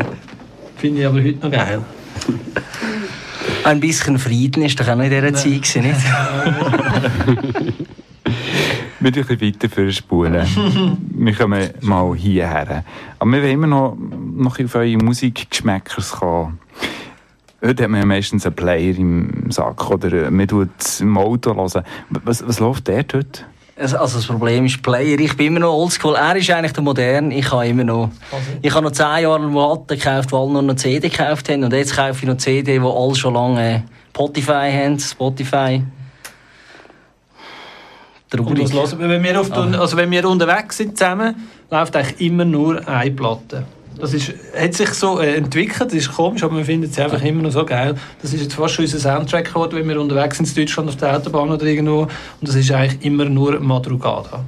Finde ich aber heute noch geil. Ein bisschen Frieden ist doch auch noch in dieser Zeit, gewesen, nicht? Wir gehen ein bisschen weiter für Spulen. wir kommen mal hierher. Aber wir wollen immer noch, noch auf eure Musikgeschmäckers kommen. Heute hat man ja meistens einen Player im Sack oder man tut im Auto hören. Was, was läuft der heute? Also also das Problem ist Player. Ich bin immer noch oldschool. Er ist eigentlich der Modern. Ich habe immer noch. Ich habe noch zehn Jahre lang Platten gekauft, die alle nur noch CD gekauft haben. Und jetzt kaufe ich noch CD, die alle schon lange äh, Spotify haben. Spotify. Und was Traurig. hören wir? Wenn wir, auf der, also wenn wir unterwegs sind zusammen, läuft eigentlich immer nur eine Platte. Das ist, hat sich so äh, entwickelt, das ist komisch, aber wir finden es einfach immer noch so geil. Das ist jetzt fast schon unser Soundtrack geworden, wenn wir unterwegs sind in Deutschland auf der Autobahn oder irgendwo. Und das ist eigentlich immer nur Madrugada.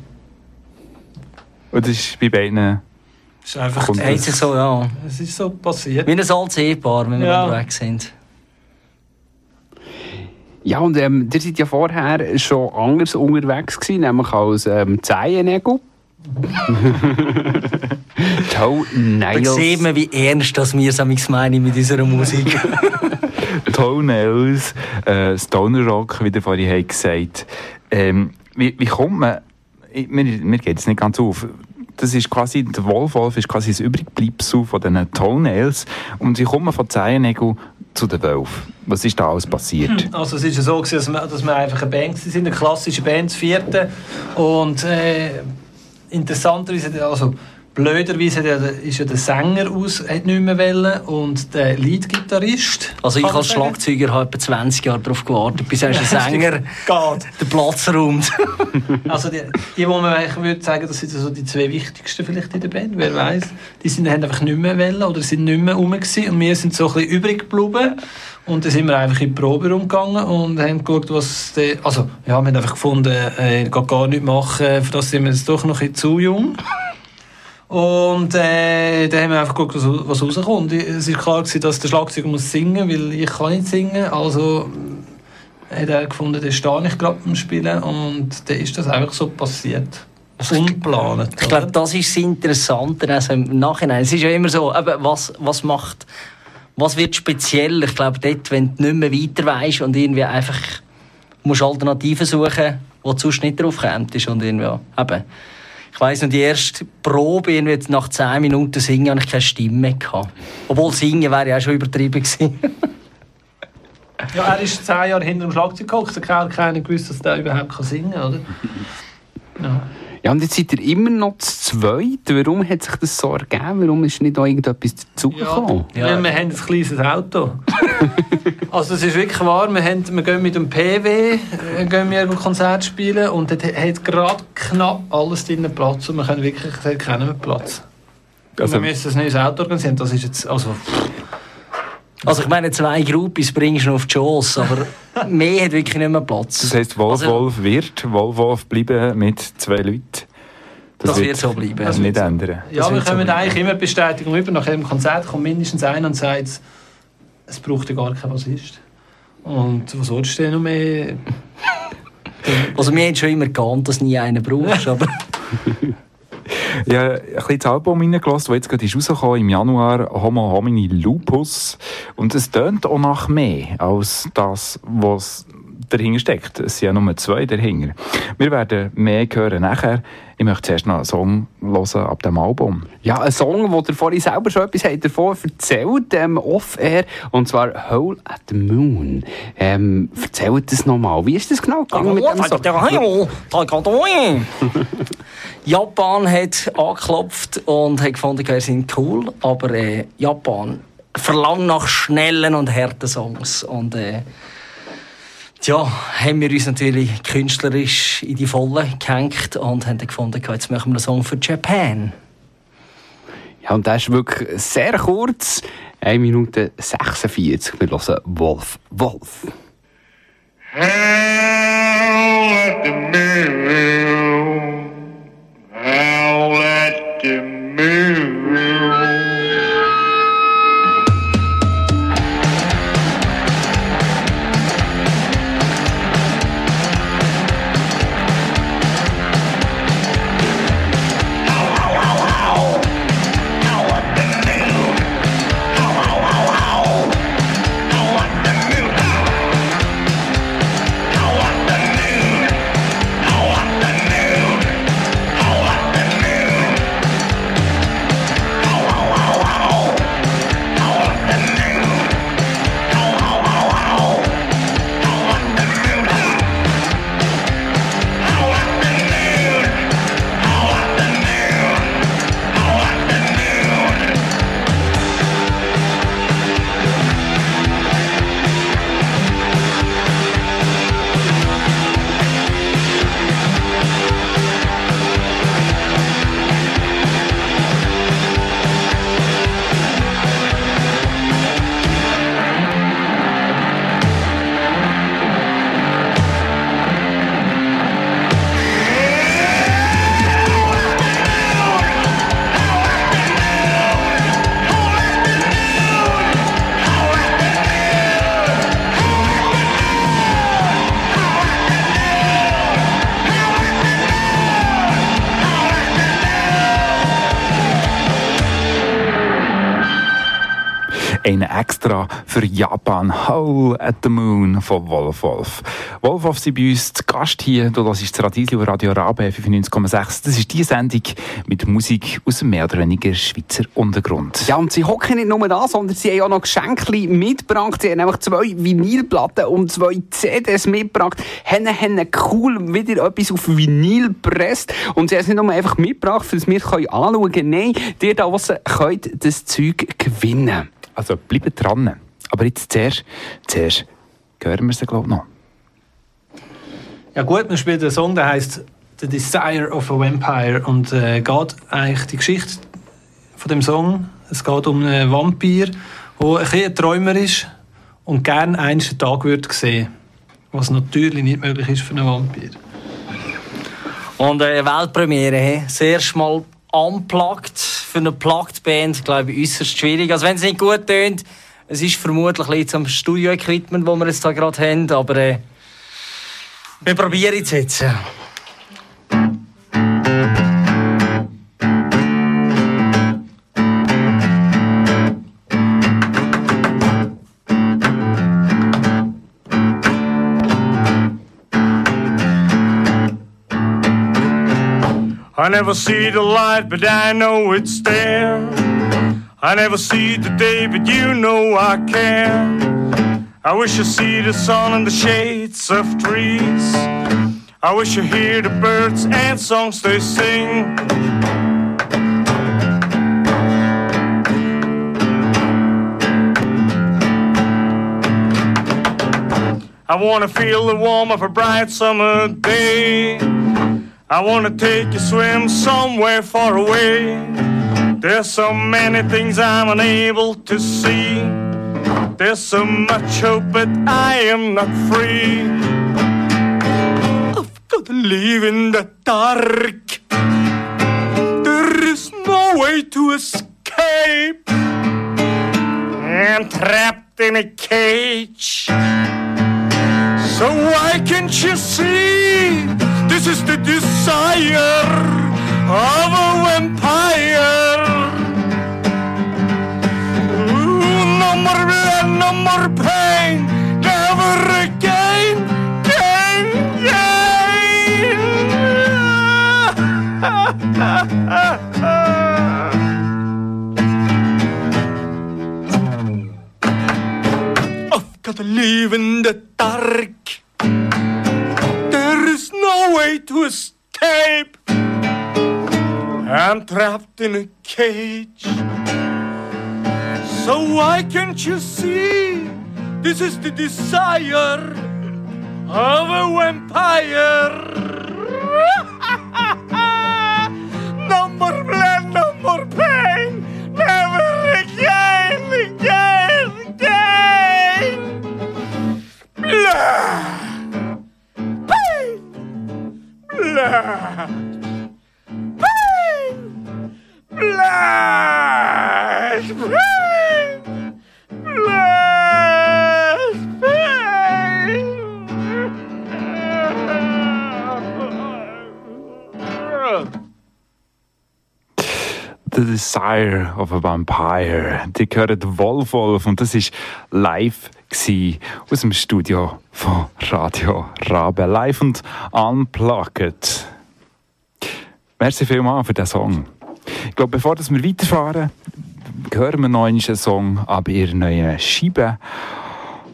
Und das ist bei beiden... Das ist einfach, Hat sich so, ja. es ist so passiert. Wie ein altes Ehepaar, wenn wir Ja. unterwegs sind. Ja, und ähm, ihr seid ja vorher schon anders unterwegs gewesen, nämlich als ähm, Zehennägel. Toe Da Nails. sieht man, wie ernst das wir es meinen mit unserer Musik. Toenails, äh, Stoner Rock, wie der vorhin hat gesagt ähm, wie, wie kommt man, ich- mir, mir geht es nicht ganz auf, das ist quasi, der Wolf Wolf ist quasi das Übrigbleibsel von diesen Toenails und sie kommen von Zehennägeln zu den Wölfen. Was ist da alles passiert? Also es ist ja so, gewesen, dass wir, dass wir einfach eine Band sind, eine klassische Band, das vierte. Und äh, interessanterweise, also blöderweise ist ja der Sänger aus, hat nicht mehr wollen und der Leadgitarrist. Also ich als. Schlagzeuger habe etwa 20 Jahre darauf gewartet, bis ein Sänger den Platz räumt. Also die, die, wo man eigentlich würde sagen, das sind so die zwei wichtigsten vielleicht in der Band, wer weiß, die sind haben einfach nicht mehr wollen oder sind nicht mehr rum gewesen und wir sind so ein bisschen übrig geblieben und dann sind wir einfach in die Probe umgegangen und haben geschaut, was die, also ja, wir haben einfach gefunden, äh, geht gar nicht machen, für das sind wir jetzt doch noch ein bisschen zu jung. Und äh, dann haben wir einfach geguckt, was, was rauskommt. Es war klar, gewesen, dass der Schlagzeuger muss singen weil ich kann nicht singen. Also hat er gefunden, der stehe ich gerade beim Spielen und dann ist das einfach so passiert. Unplanend. Ich glaube, das ist das Interessante also im Nachhinein. Es ist ja immer so, eben, was, was macht, was wird speziell? Ich glaube, dort, wenn du nicht mehr weiter weißt und irgendwie einfach musst Alternativen suchen, wo du sonst nicht drauf kommst und irgendwie, eben. Ich weiss noch, die erste Probe, irgendwie nach 10 Minuten singen, hatte ich keine Stimme. Gehabt. Obwohl singen wäre ja auch schon übertrieben gewesen. Ja, er ist zehn Jahre hinter dem Schlagzeug gehockt. Da hat keiner gewusst, dass der überhaupt singen kann, oder? Ja. Ja, und jetzt seid ihr immer noch zu zweit. Warum hat sich das so ergeben? Warum ist nicht noch irgendetwas dazugekommen? Ja, weil wir haben ein kleines Auto. also es ist wirklich wahr, wir, haben, wir gehen mit dem PW äh, gehen wir ein Konzert spielen und dort hat gerade knapp alles drin Platz und wir können wirklich, dort keinen mehr Platz. Also- wir müssen ein neues Auto organisieren, das ist jetzt, also... Also ich meine, zwei Groupies bringst du noch auf die Chance, aber mehr hat wirklich nicht mehr Platz. Das heisst, Wolf Also- Wolf wird Wolf Wolf bleiben mit zwei Leuten. Das wird so bleiben. Das nicht ändern. Ja, wir kommen eigentlich immer Bestätigung über. Nach jedem Konzert kommt mindestens einer und sagt, es braucht ja gar keinen Bassist. Und was sollst du denn noch mehr? Also mir hat schon immer geahnt, dass nie einen brauchst, aber... Habe ein bisschen das Album reingelassen, das jetzt gerade ist rausgekommen im Januar, Homo homini lupus. Und es tönt auch nach mehr als das, was dahinter steckt. Es sind ja nur zwei dahinter. Wir werden mehr hören nachher. Ich möchte zuerst noch einen Song hören ab dem Album. Ja, ein Song, wo der vorhin selber schon etwas hat davon erzählt, ähm, off-air, und zwar Hole at the Moon. Ähm, erzählt das nochmal. Wie ist das genau gegangen mit dem Song? Japan hat angeklopft und hat gefunden, wir sind cool, aber äh, Japan verlangt nach schnellen und harten Songs. Und äh, ja, haben wir uns natürlich künstlerisch in die Volle gehängt und haben dann gefunden, jetzt machen wir einen Song für Japan. Ja, und das ist wirklich sehr kurz. 1 Minute 46. Wir hören Wolf Wolf. Howl at the moon. Howl at the moon. Für Japan. Howl at the Moon von Wolf Wolf. Wolf Wolf sind bei uns zu Gast hier. Das Radio Radio Rabe 95,6. Das ist die Sendung mit Musik aus dem mehr oder weniger Schweizer Untergrund. Ja, und sie hocken nicht nur da, sondern sie haben auch noch Geschenke mitgebracht. Sie haben nämlich zwei Vinylplatten und zwei CDs mitgebracht. Haben, haben cool wieder etwas auf Vinyl gepresst. Und sie haben es nicht nur einfach mitgebracht, das wir können anschauen können. Nein, ihr da draussen könnt das Zeug gewinnen. Also bleibt dran. Aber jetzt zuerst, zuerst hören wir sie, glaube ich, noch. Ja gut, man spielt einen Song, der heißt The Desire of a Vampire und äh, geht eigentlich die Geschichte von dem Song. Es geht um einen Vampir, der ein, bisschen ein Träumer ist und gerne einen Tag würde sehen, was natürlich nicht möglich ist für einen Vampir. Und äh, Weltpremiere, he? das erste Mal unplugged für eine Plugged Band, glaube ich, äußerst schwierig. Also wenn es nicht gut tönt, es ist vermutlich bisschen zum Studio-Equipment, das wir jetzt da gerade haben, aber äh, Wir probieren es jetzt. ja. I never see the light, but I know it's there. I never see the day, but you know I care. I wish I see the sun and the shades of trees. I wish I hear the birds and songs they sing. I wanna feel the warmth of a bright summer day. I wanna take a swim somewhere far away. There's so many things I'm unable to see. There's so much hope, but I am not free. I've got to live in the dark. There is no way to escape. I'm trapped in a cage. So why can't you see? This is the desire of a vampire. More blood, no more pain, never again, again, again. I've got to live in the dark. There is no way to escape. I'm trapped in a cage. So why can't you see? This is the desire of a vampire. no more blood, no more pain. Never again, again, again. Blood. Pain. Blood. Pain. Blood. The Desire of a Vampire. Die gehört Wolf Wolf und das war live aus dem Studio von Radio Rabe. Live und unplugged. Merci vielmals für diesen Song. Ich glaube, bevor wir weiterfahren, hören wir noch einen Song ab ihrer neuen Scheibe.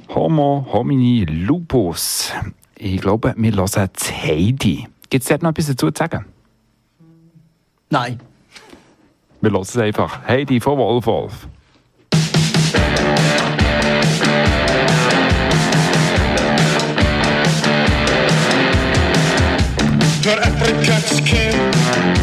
Homo homini lupus. Ich glaube, wir hören das Heidi. Gibt es dort noch etwas dazu zu sagen? Nein. Wir hören es einfach. Heidi von Wolf Wolf. Her apricot skin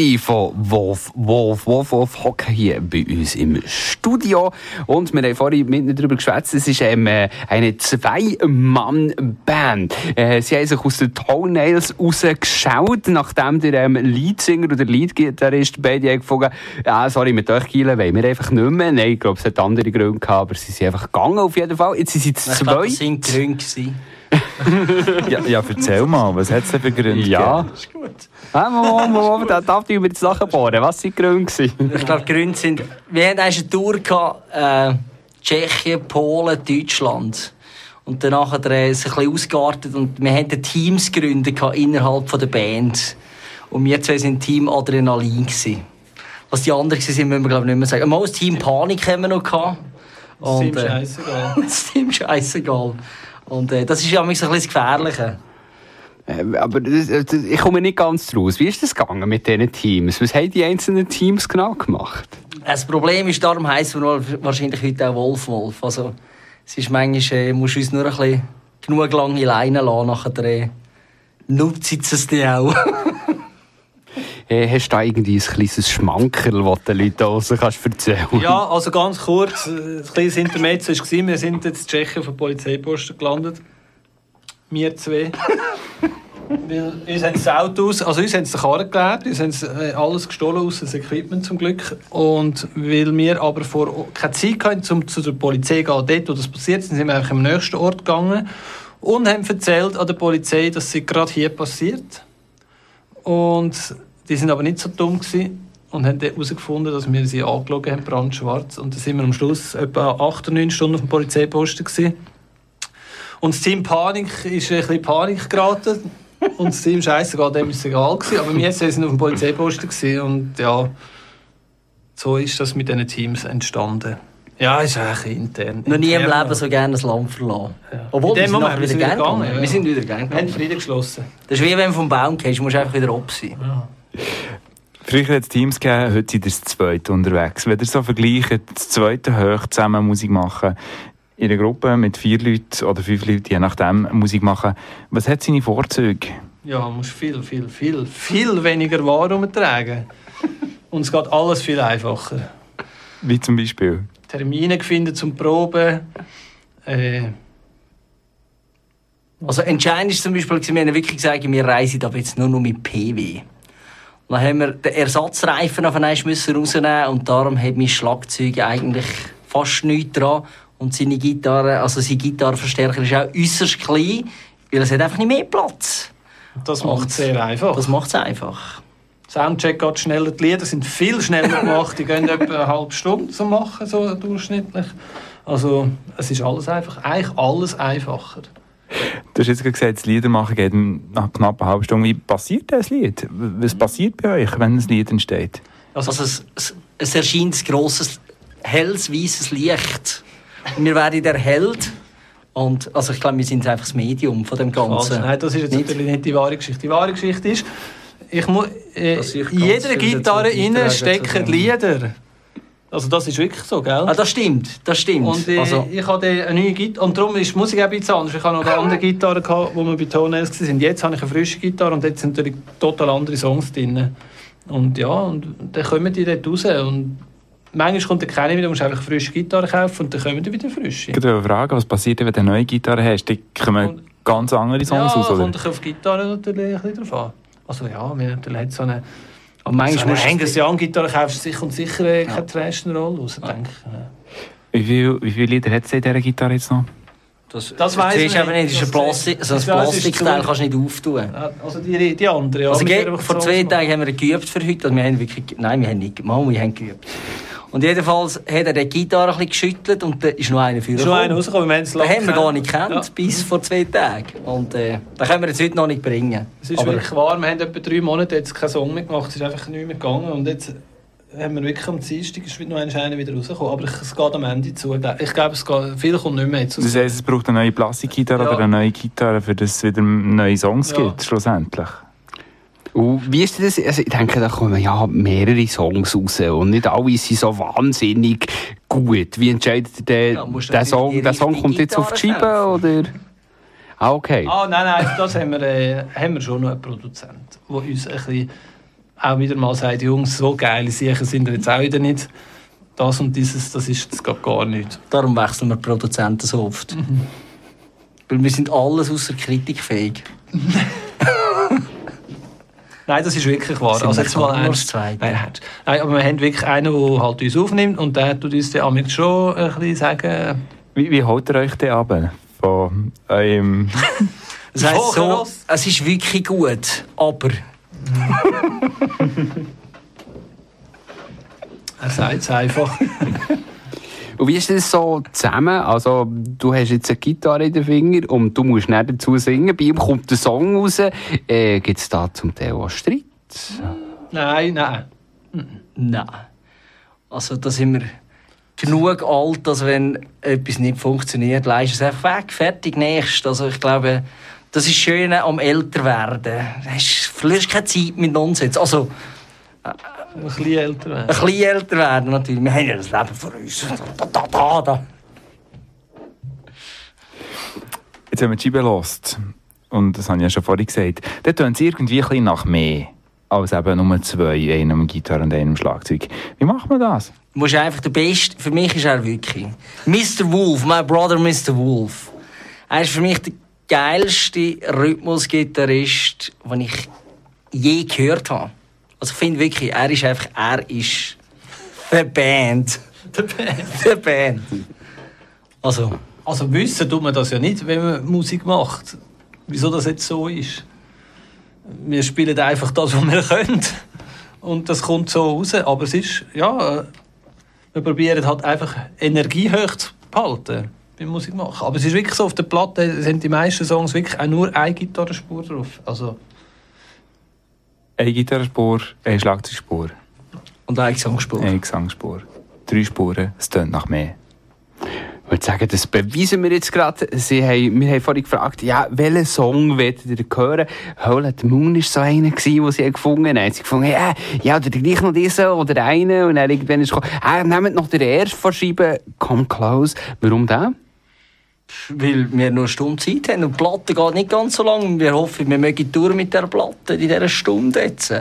beide von Wolf, Wolf, Wolf, Wolf hocken hier bei uns im Studio. Und wir haben vorhin miteinander darüber geschwätzt, es ist ähm, äh, eine Zwei-Mann-Band. Äh, sie haben sich aus den Toenails rausgeschaut, nachdem der ähm, Leadsinger oder Leadgitarrist beide haben gefunden, ja, sorry, mit euch Gielen wollen wir einfach nicht mehr. Nein, ich glaube, es hat andere Gründe gehabt, aber sie sind einfach gegangen auf jeden Fall. Jetzt sind sie zwei. das sind Gründe. gewesen. Ja, ja, erzähl mal, was hat es denn für Gründe Ja. gegeben? Ist gut. Ah, Moment, Moment, da darf ich über jetzt nachbohren. Was sind die Gründe? Ich glaube, die Gründe sind, wir hatten eigentlich eine Tour gehabt, äh, Tschechien, Polen, Deutschland. Und danach hat er es ein bisschen ausgeartet und wir hatten Teams gegründet gehabt innerhalb von der Band. Und wir zwei sind Team Adrenalin gewesen. Was die anderen waren, müssen wir glaube ich nicht mehr sagen. Mal das Team Panik haben wir noch gehabt. Das Team Und, äh, Scheissegal. das Team Scheissegal. Und äh, das ist ja ein bisschen das Gefährliche. Äh, Aber das, das, ich komme nicht ganz raus. Wie ist das gegangen mit diesen Teams? Was haben die einzelnen Teams genau gemacht? Das Problem ist, darum heisst es wahrscheinlich heute auch Wolf Wolf. Also, es ist manchmal, äh, musst du uns nur ein bisschen genug lange Leine lassen, nachher äh, nutzt es dir auch. Äh, hast du da irgendwie ein kleines Schmankerl, das den Leuten draussen kannst erzählen Ja, also ganz kurz, äh, ein kleines Intermezzo war, wir sind jetzt in Tschechien auf der Polizeiposten gelandet. Wir zwei. Weil uns haben das Auto aus, also uns haben sie den Karren geleert, uns haben sie, äh, alles gestohlen, aus das Equipment zum Glück. Und weil wir aber vor keine Zeit hatten, um zu der Polizei zu gehen, dort, wo das passiert ist, sind wir einfach am nächsten Ort gegangen und haben erzählt an der Polizei, dass es gerade hier passiert. Und die sind aber nicht so dumm gewesen und haben herausgefunden, dass wir sie angelogen haben, brandschwarz. Und dann sind wir am Schluss etwa 8 oder 9 Stunden auf dem Polizeiposten gewesen. Und das Team Panik ist ein bisschen in Panik geraten. Und das Team Scheissegal, dem ist es egal gewesen. Aber wir sind auf dem Polizeiposten gewesen. Und ja, so ist das mit diesen Teams entstanden. Ja, ist eigentlich intern. Noch nie im. Leben so gerne ein Land verlassen. Obwohl, In wir dem sind Moment, wir wieder sind wieder gegangen, gegangen. ja. Wir sind wieder gerne Wir haben gegangen. Frieden geschlossen. Das ist wie wenn du vom Baum gehst, du musst einfach wieder ab sein. Früher hat es Teams gegeben, heute sind das zweite unterwegs. Wenn ihr so vergleicht, das zweite hoch zusammen Musik machen, in einer Gruppe mit vier Leuten oder fünf Leuten, je nachdem, Musik machen, was hat seine Vorzüge? Ja, du musst viel, viel, viel, viel weniger Ware umtragen. Und es geht alles viel einfacher. Wie zum Beispiel? Termine finden zum Proben. Äh, Also entscheidend ist zum Beispiel, wir haben wirklich gesagt, wir reisen aber jetzt nur noch mit PW. Und dann haben wir den Ersatzreifen auf einmal rausnehmen und darum hat mein Schlagzeug eigentlich fast nichts dran. Und seine Gitarre, also sein Gitarrenverstärker ist auch äußerst klein, weil es hat einfach nicht mehr Platz. das macht es sehr einfach. Das macht es einfach. Soundcheck geht schneller. Die Lieder sind viel schneller gemacht. Die gehen etwa eine halbe Stunde zu machen, so durchschnittlich. Also, es ist alles einfach. Eigentlich alles einfacher. Du hast jetzt gerade gesagt, das Liedermachen geht nach knapp einer halben Stunde. Wie passiert das Lied? Was passiert bei euch, wenn ein Lied entsteht? Also es, es, es erscheint ein grosses, helles, weißes Licht. Und wir werden der Held. Und, also ich glaube, wir sind einfach das Medium von dem. Ganzen. Nein, das ist jetzt Nicht? natürlich nicht die wahre Geschichte. Die wahre Geschichte ist, ich muss, äh, in jeder Gitarre innen stecken. Lieder. Also das ist wirklich so, gell? Ah, das stimmt, das stimmt. Und äh, also, ich hatte eine neue Gitarre. Und darum ist die Musik auch ein bisschen anders. Ich hatte noch eine andere Gitarre, gehabt, wo wir bei Toenails waren. Jetzt habe ich eine frische Gitarre und jetzt sind natürlich total andere Songs drin. Und ja, und dann kommen die dort raus. Und manchmal kommt dann keine wieder, du musst einfach eine frische Gitarre kaufen und dann kommen die wieder frische. Ich wollte fragen, was passiert, wenn du eine neue Gitarre hast? Da kommen ganz andere Songs ja, raus, oder? kommt auf die Gitarre natürlich ein bisschen drauf an. Also ja, wir natürlich hat so eine... aber manchmal so eine musst du- Young Gitarre kaufst sicher und sicher äh, keine Trash-Roll raus, denke ich. Ja. Wie, viel, wie viele Lieder hat es in dieser Gitarre jetzt noch? das, Das weiss siehst ich aber nicht, das ist ein Das- Plastik, so ein Plastikteil kannst du nicht auftun. Ja, Also die, die andere, ja. Also, vor zwei. Tagen haben wir geübt für heute. Also wir haben wirklich, nein, wir haben nicht, mal, wir haben geübt. Und jedenfalls hat er die Gitarre ein bisschen geschüttelt und da ist noch einer für Ist schon einer rausgekommen, wir haben es Den haben wir gar nicht gekannt. gekannt, bis vor zwei Tagen. Und äh, den können wir jetzt heute noch nicht bringen. Es ist Aber wirklich wahr, wir haben etwa drei Monate jetzt keinen Song mehr gemacht, es ist einfach nicht mehr gegangen und jetzt haben wir wirklich am Dienstag ist noch einer wieder rausgekommen, aber es geht am Ende zu. Ich glaube, es geht, viel kommt nicht mehr jetzt raus. Das heisst, es braucht eine neue Plastikgitarre Ja. oder eine neue Gitarre, für das es wieder neue Songs Ja. gibt, schlussendlich. Und wie ist das? Also ich denke, da kommen ja mehrere Songs raus und nicht alle sind so wahnsinnig gut. Wie entscheidet der, Ja, der Song? Der Song kommt jetzt auf die Scheibe oder? Ah, okay. Ah, nein, nein, das haben wir, äh, haben wir schon noch einen Produzent, der uns ein bisschen auch wieder mal sagt, Jungs, so geile Sachen sind wir jetzt auch wieder nicht. Das und dieses, das ist geht gar nicht. Darum wechseln wir Produzenten so oft. Weil wir sind alles außer kritikfähig. Nein, das ist wirklich wahr. Sind Also jetzt mal ernst. Nein. Nein, aber wir haben wirklich einen, der halt uns aufnimmt und der tut uns dann manchmal schon ein bisschen sagen, Wie, wie holt ihr euch den ab? Von eurem... Das heisst so, es ist wirklich gut, aber er sagt es einfach. Und wie ist das so zusammen? Also, du hast jetzt eine Gitarre in den Finger und du musst nicht dazu singen. Bei ihm kommt der Song raus. Äh, Gibt es da zum Teil auch Streit? nein, nein. nein. Also da sind wir genug alt, dass wenn etwas nicht funktioniert, leist es einfach weg, fertig, nächst. Also ich glaube, das ist schön am Älterwerden. Du hast- keine Zeit mit Nonsens. Also Ein bisschen älter werden. ein bisschen älter werden natürlich. Wir haben ja das Leben vor uns. Da, da, da, da. Jetzt, wenn man die Scheibe hört, und das habe ich ja schon vorhin gesagt, dann tun sie irgendwie ein bisschen nach mehr als eben nur zwei, einem Gitarre und einem Schlagzeug. Wie macht man das? Du musst einfach der Beste, für mich ist er wirklich. Mr. Wolf, my brother Mr. Wolf. Er ist für mich der geilste Rhythmusgitarrist, den ich je gehört habe. Also ich finde wirklich, er ist einfach, er ist the Band. Der Band. The Band. Also, Also wissen tut man das ja nicht, wenn man Musik macht. Wieso das jetzt so ist. Wir spielen einfach das, was wir können. Und das kommt so raus. Aber es ist, ja, äh, wir probieren halt einfach Energie hoch zu behalten beim Musik machen. Aber es ist wirklich so, auf der Platte sind die meisten Songs wirklich auch nur eine Gitarrenspur drauf. Also, Eine Gitarrespur, eine Schlagzeugspur, und eine Gesangspur. eine Gesangsspur. Drei Spuren, es tönt nach mehr. Ich würde sagen, das beweisen wir jetzt gerade. Sie haben, wir haben vorhin gefragt, ja, welchen Song wollt ihr hören? Hole at the Moon war so einer, gewesen, den sie gefunden haben. Dann haben sie gefunden, ja, ja, oder gleich noch diesen oder einen. Und dann irgendwann ist gekommen, ah, nehmt noch den ersten von Come Close. Warum der? Weil wir nur eine Stunde Zeit haben und die Platte geht nicht ganz so lang. Wir hoffen, wir mögen Tour mit der Platte in dieser Stunde jetzt.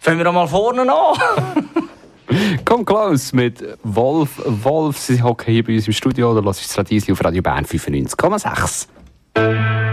Fangen wir einmal vorne an. Come Close mit Wolf. Wolf, sie hocken hier bei uns im Studio oder lass das Radiesli auf Radio Bern 95,6.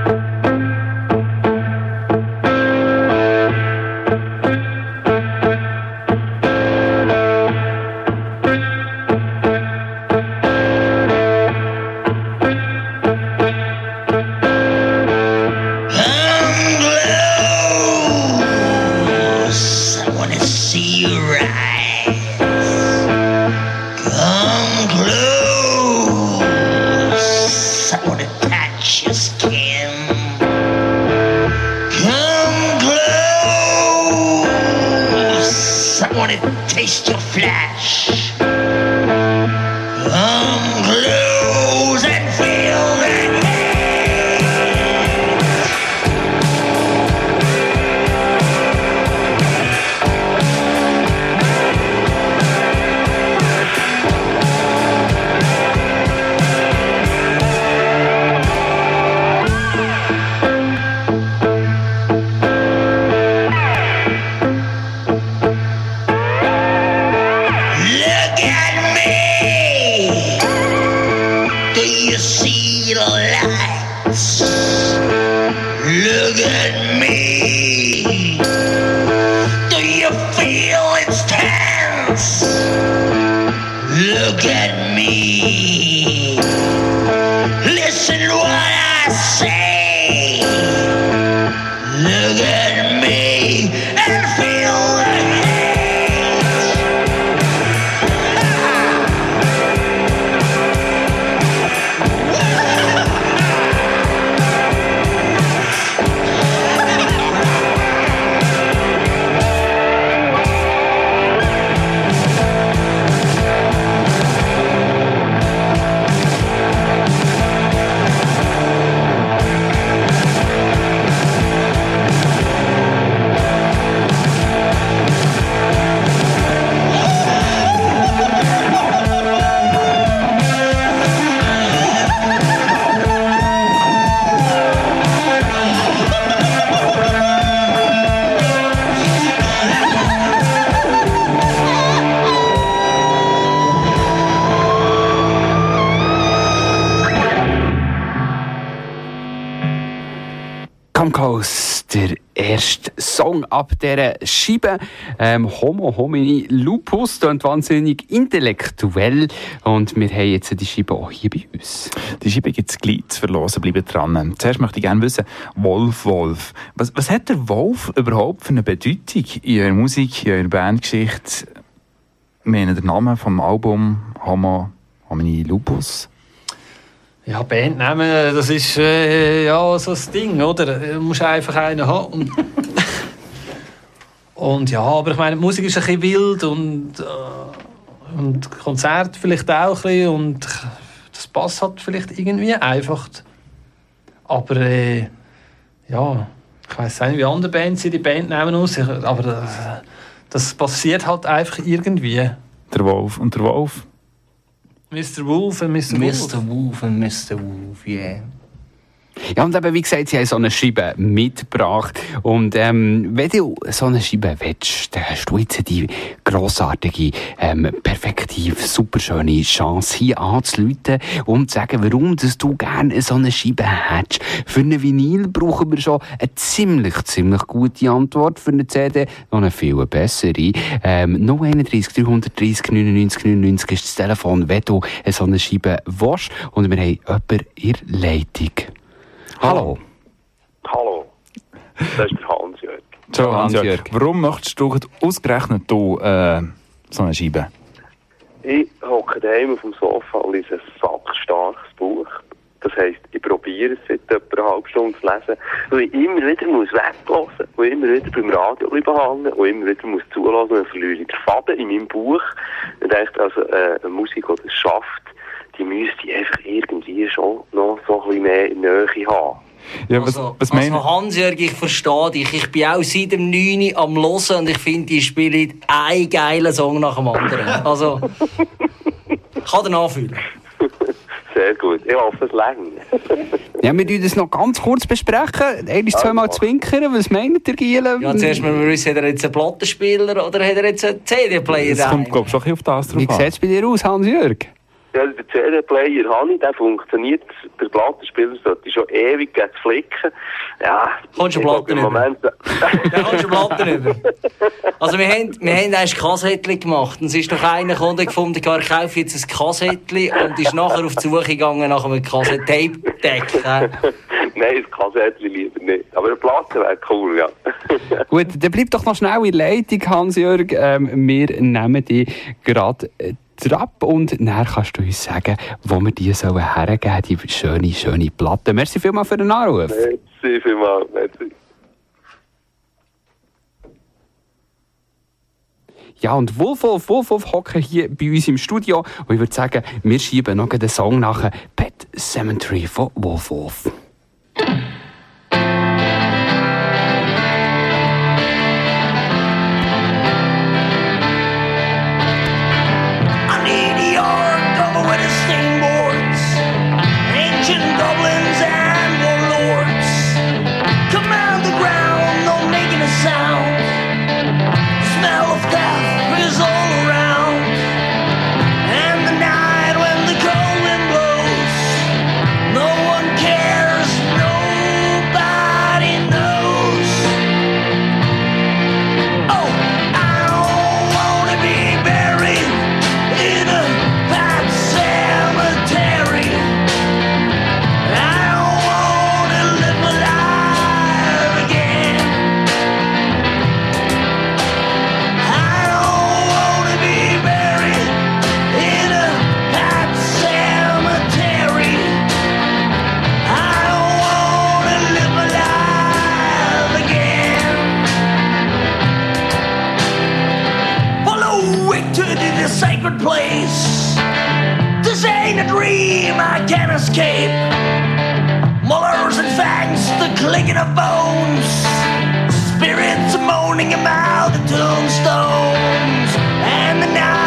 Ab dieser Scheibe. Ähm, Homo homini lupus, klingt wahnsinnig intellektuell. Und wir haben jetzt die Scheibe auch hier bei uns. Die Scheibe gibt es gleich zu verlosen, bleiben dran. Zuerst möchte ich gerne wissen, Wolf, Wolf. Was, was hat der Wolf überhaupt für eine Bedeutung in eurer Musik, in eurer Bandgeschichte? Ich meine, der Name vom Album Homo homini lupus. Ja, Bandnamen, das ist äh, ja so das Ding, oder? Du musst einfach einen haben. Und, und ja, aber ich meine, die Musik ist ein bisschen wild und, äh, und Konzert vielleicht auch ein bisschen und das passt halt vielleicht irgendwie einfach. Aber äh, ja, ich weiß nicht, wie andere Bands die Bandnamen aussehen, aber das, das passiert halt einfach irgendwie. Der Wolf und der Wolf. Mr. Wolf und Mr. Wolf. Mr. Wolf und Mr. Wolf, yeah. Ja, und eben, wie gesagt, sie haben so eine Scheibe mitgebracht. Und ähm, wenn du so eine Scheibe willst, dann hast du jetzt die grossartige, ähm, perfektive, superschöne Chance, hier anzuleuten und zu sagen, warum dass du gerne so eine Scheibe hättest. Für eine Vinyl brauchen wir schon eine ziemlich, ziemlich gute Antwort. Für eine CD noch eine viel bessere. Ähm, 031 330 99 99 ist das Telefon, wenn du so eine Scheibe willst. Und wir haben jemanden in der Leitung. Hallo. Hallo, das ist der Hans-Jörg. Ciao, Hans-Jörg. Warum möchtest du ausgerechnet du, äh, so eine Scheibe? Ich hocke daheim auf dem Sofa und lese ein sackstarkes Buch. Das heisst, ich probiere es seit etwa einer halben Stunde zu lesen, weil ich immer wieder muss weglassen und immer wieder beim Radio bleiben hängen und immer wieder muss zulassen und dann verliere ich den Faden in meinem Buch. Ich denke, also, äh, eine Musik, die das schafft, die müsste einfach irgendwie schon noch so ein bisschen mehr Nähe haben. Ja, was, Also, was also Hans-Jörg, ich verstehe dich. Ich bin auch seit dem 9. Uhr am Hören und ich finde, die spielen einen geilen Song nach dem anderen. Also, ich kann den anfühlen. Sehr gut. Ich hoffe, es längt. Ja, wir das noch ganz kurz besprechen. Einmal, zweimal zwinkern. Was meint ihr, Giele? Ja, zuerst müssen wir wissen, hat er jetzt einen Plattenspieler oder hat er jetzt einen CD-Player Es kommt, glaube ich, schon auf das drauf Wie sieht es bei dir aus, Hans-Jörg? Ja, der CD-Player habe ich, der funktioniert. Der Plattenspieler sollte schon ewig gegen flicken. Ja, Kommst du Platten über? Moment... Dann kommst du Platten über. Also wir haben, wir haben erst Kassettchen gemacht. Und es ist noch einer der gefunden, ich kaufe jetzt ein Kassettchen und ist nachher auf die Suche gegangen nach einem Kassett-Tape-Deck. Nein, das Kassettchen lieber nicht. Aber eine Platte wäre cool, ja. Gut, dann bleib doch noch schnell in Leitung, Hans-Jörg. Ähm, wir nehmen die gerade Trab und dann kannst du uns sagen, wo wir die sollen hergeben, die schöne, schöne Platte. Merci vielmals für den Anruf. Merci vielmals, merci. Ja, und Wolf, Wolf, Wolf, Wolf hocken hier bei uns im Studio. Und ich würde sagen, wir schieben noch den Song nach Pet Cemetery von Wolf, Wolf. Escape. Molars and fangs, the clicking of bones. Spirits moaning about the tombstones. And the night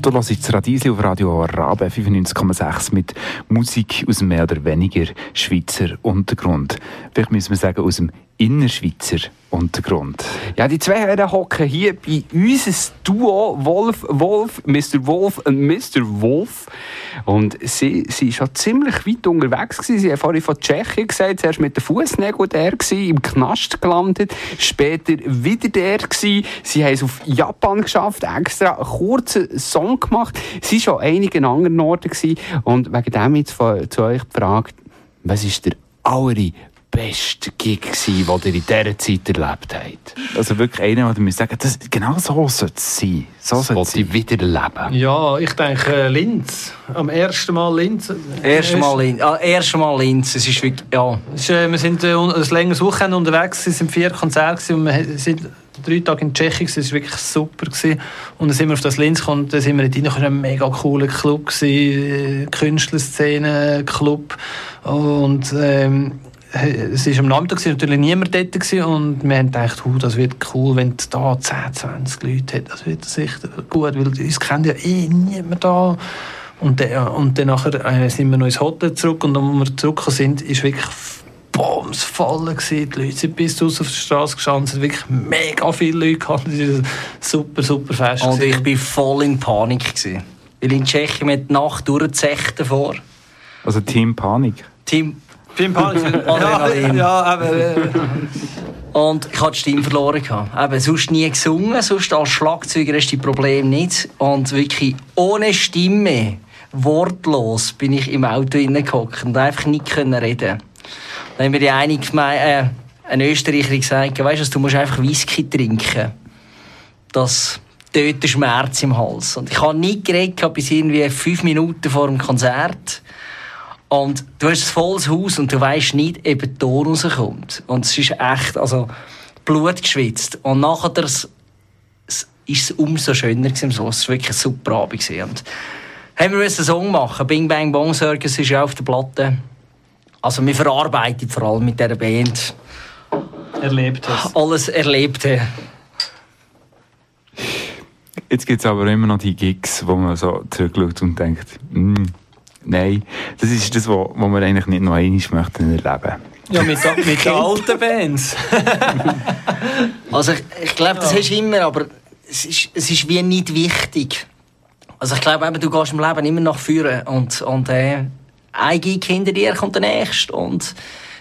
Wolf. Du hörst jetzt Radiesli auf Radio Rabe 95,6 mit Musik aus mehr oder weniger Schweizer Untergrund. Vielleicht müssen wir sagen, aus dem Innerschweizer Untergrund. Ja, die zwei Herren hocken hier bei uns, ein Duo Wolf, Wolf, Mr. Wolf und Mr. Wolf. Und sie, sie ist schon ziemlich weit unterwegs gewesen. Sie haben vorhin von Tschechien gesagt, zuerst mit den Fußnägeln der gewesen, im Knast gelandet, später wieder der gewesen. Sie haben es auf Japan geschafft, extra einen kurzen Song gemacht. Sie war schon einigen anderen Orten gewesen. Und wegen dem jetzt von, zu euch gefragt, was ist der aller beste Gig gewesen, den ihr in dieser Zeit erlebt habt? Also wirklich einer, der mir sagen, das, genau so sollte es sein. So sollte es ich wieder erleben. Ja, ich denke äh, Linz. Am ersten Mal Linz. Erst mal Linz. Ah, erst mal Linz. Es ist wirklich, ja. Es ist, äh, wir sind äh, ein längeres Wochenende unterwegs, es sind vier Konzerte und wir sind drei Tage in Tschechien, es war wirklich super. Gewesen. Und dann sind wir auf das Linz gekommen und dann sind wir dort rein, es war ein mega cooler Club, gewesen, äh, Künstlerszene, Club und ähm, es war am Nachmittag, natürlich niemand dort gewesen, und wir haben gedacht, huh, das wird cool, wenn da 10, 20 Leute hat, das wird sicher gut, weil uns kennt ja eh niemand da. Und, dann- und dann nachher, äh, sind wir noch ins Hotel zurück und als wir zurückgekommen sind, ist wirklich Bombs fallen gewesen. Die Leute sind bis draussen auf der Straße gestanden, es hat wirklich mega viele Leute gehabt. Das war ein super, super Fest. Und gewesen. ich war voll in Panik. Gewesen. Weil in Tschechien mit die Nacht durchgezecht davor. Also Team Panik. Team Team Panik. Adrenalin. ja, aber... Äh, Und ich hatte die Stimme verloren. Eben, sonst nie gesungen, sonst als Schlagzeuger hast du die Probleme nicht. Und wirklich ohne Stimme, wortlos, bin ich im Auto hineingehockt und einfach nicht können reden. Dann haben mir die eine äh, ein Österreicher gesagt, weißt du, du musst einfach Whisky trinken. Das tötet den Schmerz im Hals. Und ich habe nicht geredet bis irgendwie fünf Minuten vor dem Konzert. Und du hast ein volles Haus und du weißt nicht, ob der Ton rauskommt. Und es ist echt, also, Blut geschwitzt. Und nachher das, es ist es umso schöner gewesen. So. Es war wirklich ein super Abend. gewesen. Und haben wir einen Song machen. Bing Bang Bong Circus ist ja auf der Platte. Also, wir verarbeiten vor allem mit dieser Band erlebt hast. alles Erlebte. Jetzt gibt es aber immer noch die Gigs, wo man so zurückschaut und denkt, mm, nein, das ist das, was wo wir eigentlich nicht noch einmal möchten erleben. Ja, mit, den- mit den alten Bands. Also ich, ich glaube, das hast du immer, aber es ist, es ist wie nicht wichtig. Also ich glaube, du gehst im Leben immer nach vorne und, und äh, ein Gig hinter dir kommt der nächste und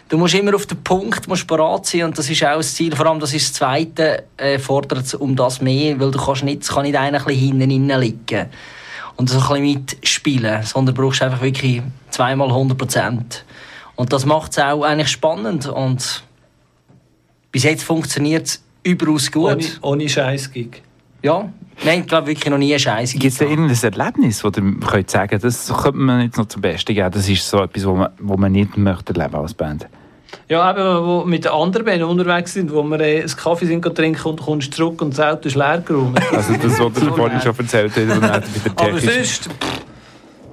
du musst immer auf den Punkt musst parat sein und das ist auch das Ziel. Vor allem das ist das Zweite, äh, fordert es um das mehr, weil du kannst nicht, es kann nicht einer ein bisschen hinten innen liegen und so ein bisschen mitspielen, sondern du brauchst einfach wirklich zweimal 100 Prozent. Und das macht es auch eigentlich spannend und bis jetzt funktioniert es überaus gut. Ohne, ohne Scheiß-Gig. Ja, wir haben, glaube wirklich noch nie eine Scheiße Gibt es da irgendein Erlebnis, wo ihr könnt sagen das könnte man jetzt noch zum Besten geben, das ist so etwas, wo man, wo man nicht möchte erleben als Band? Ja, eben, wo mit den anderen Bands unterwegs sind, wo wir äh, einen Kaffee sind trinken und kommst zurück und das Auto ist leer geräumt. Also das, was ihr vorhin schon erzählt dann bei der Aber sonst...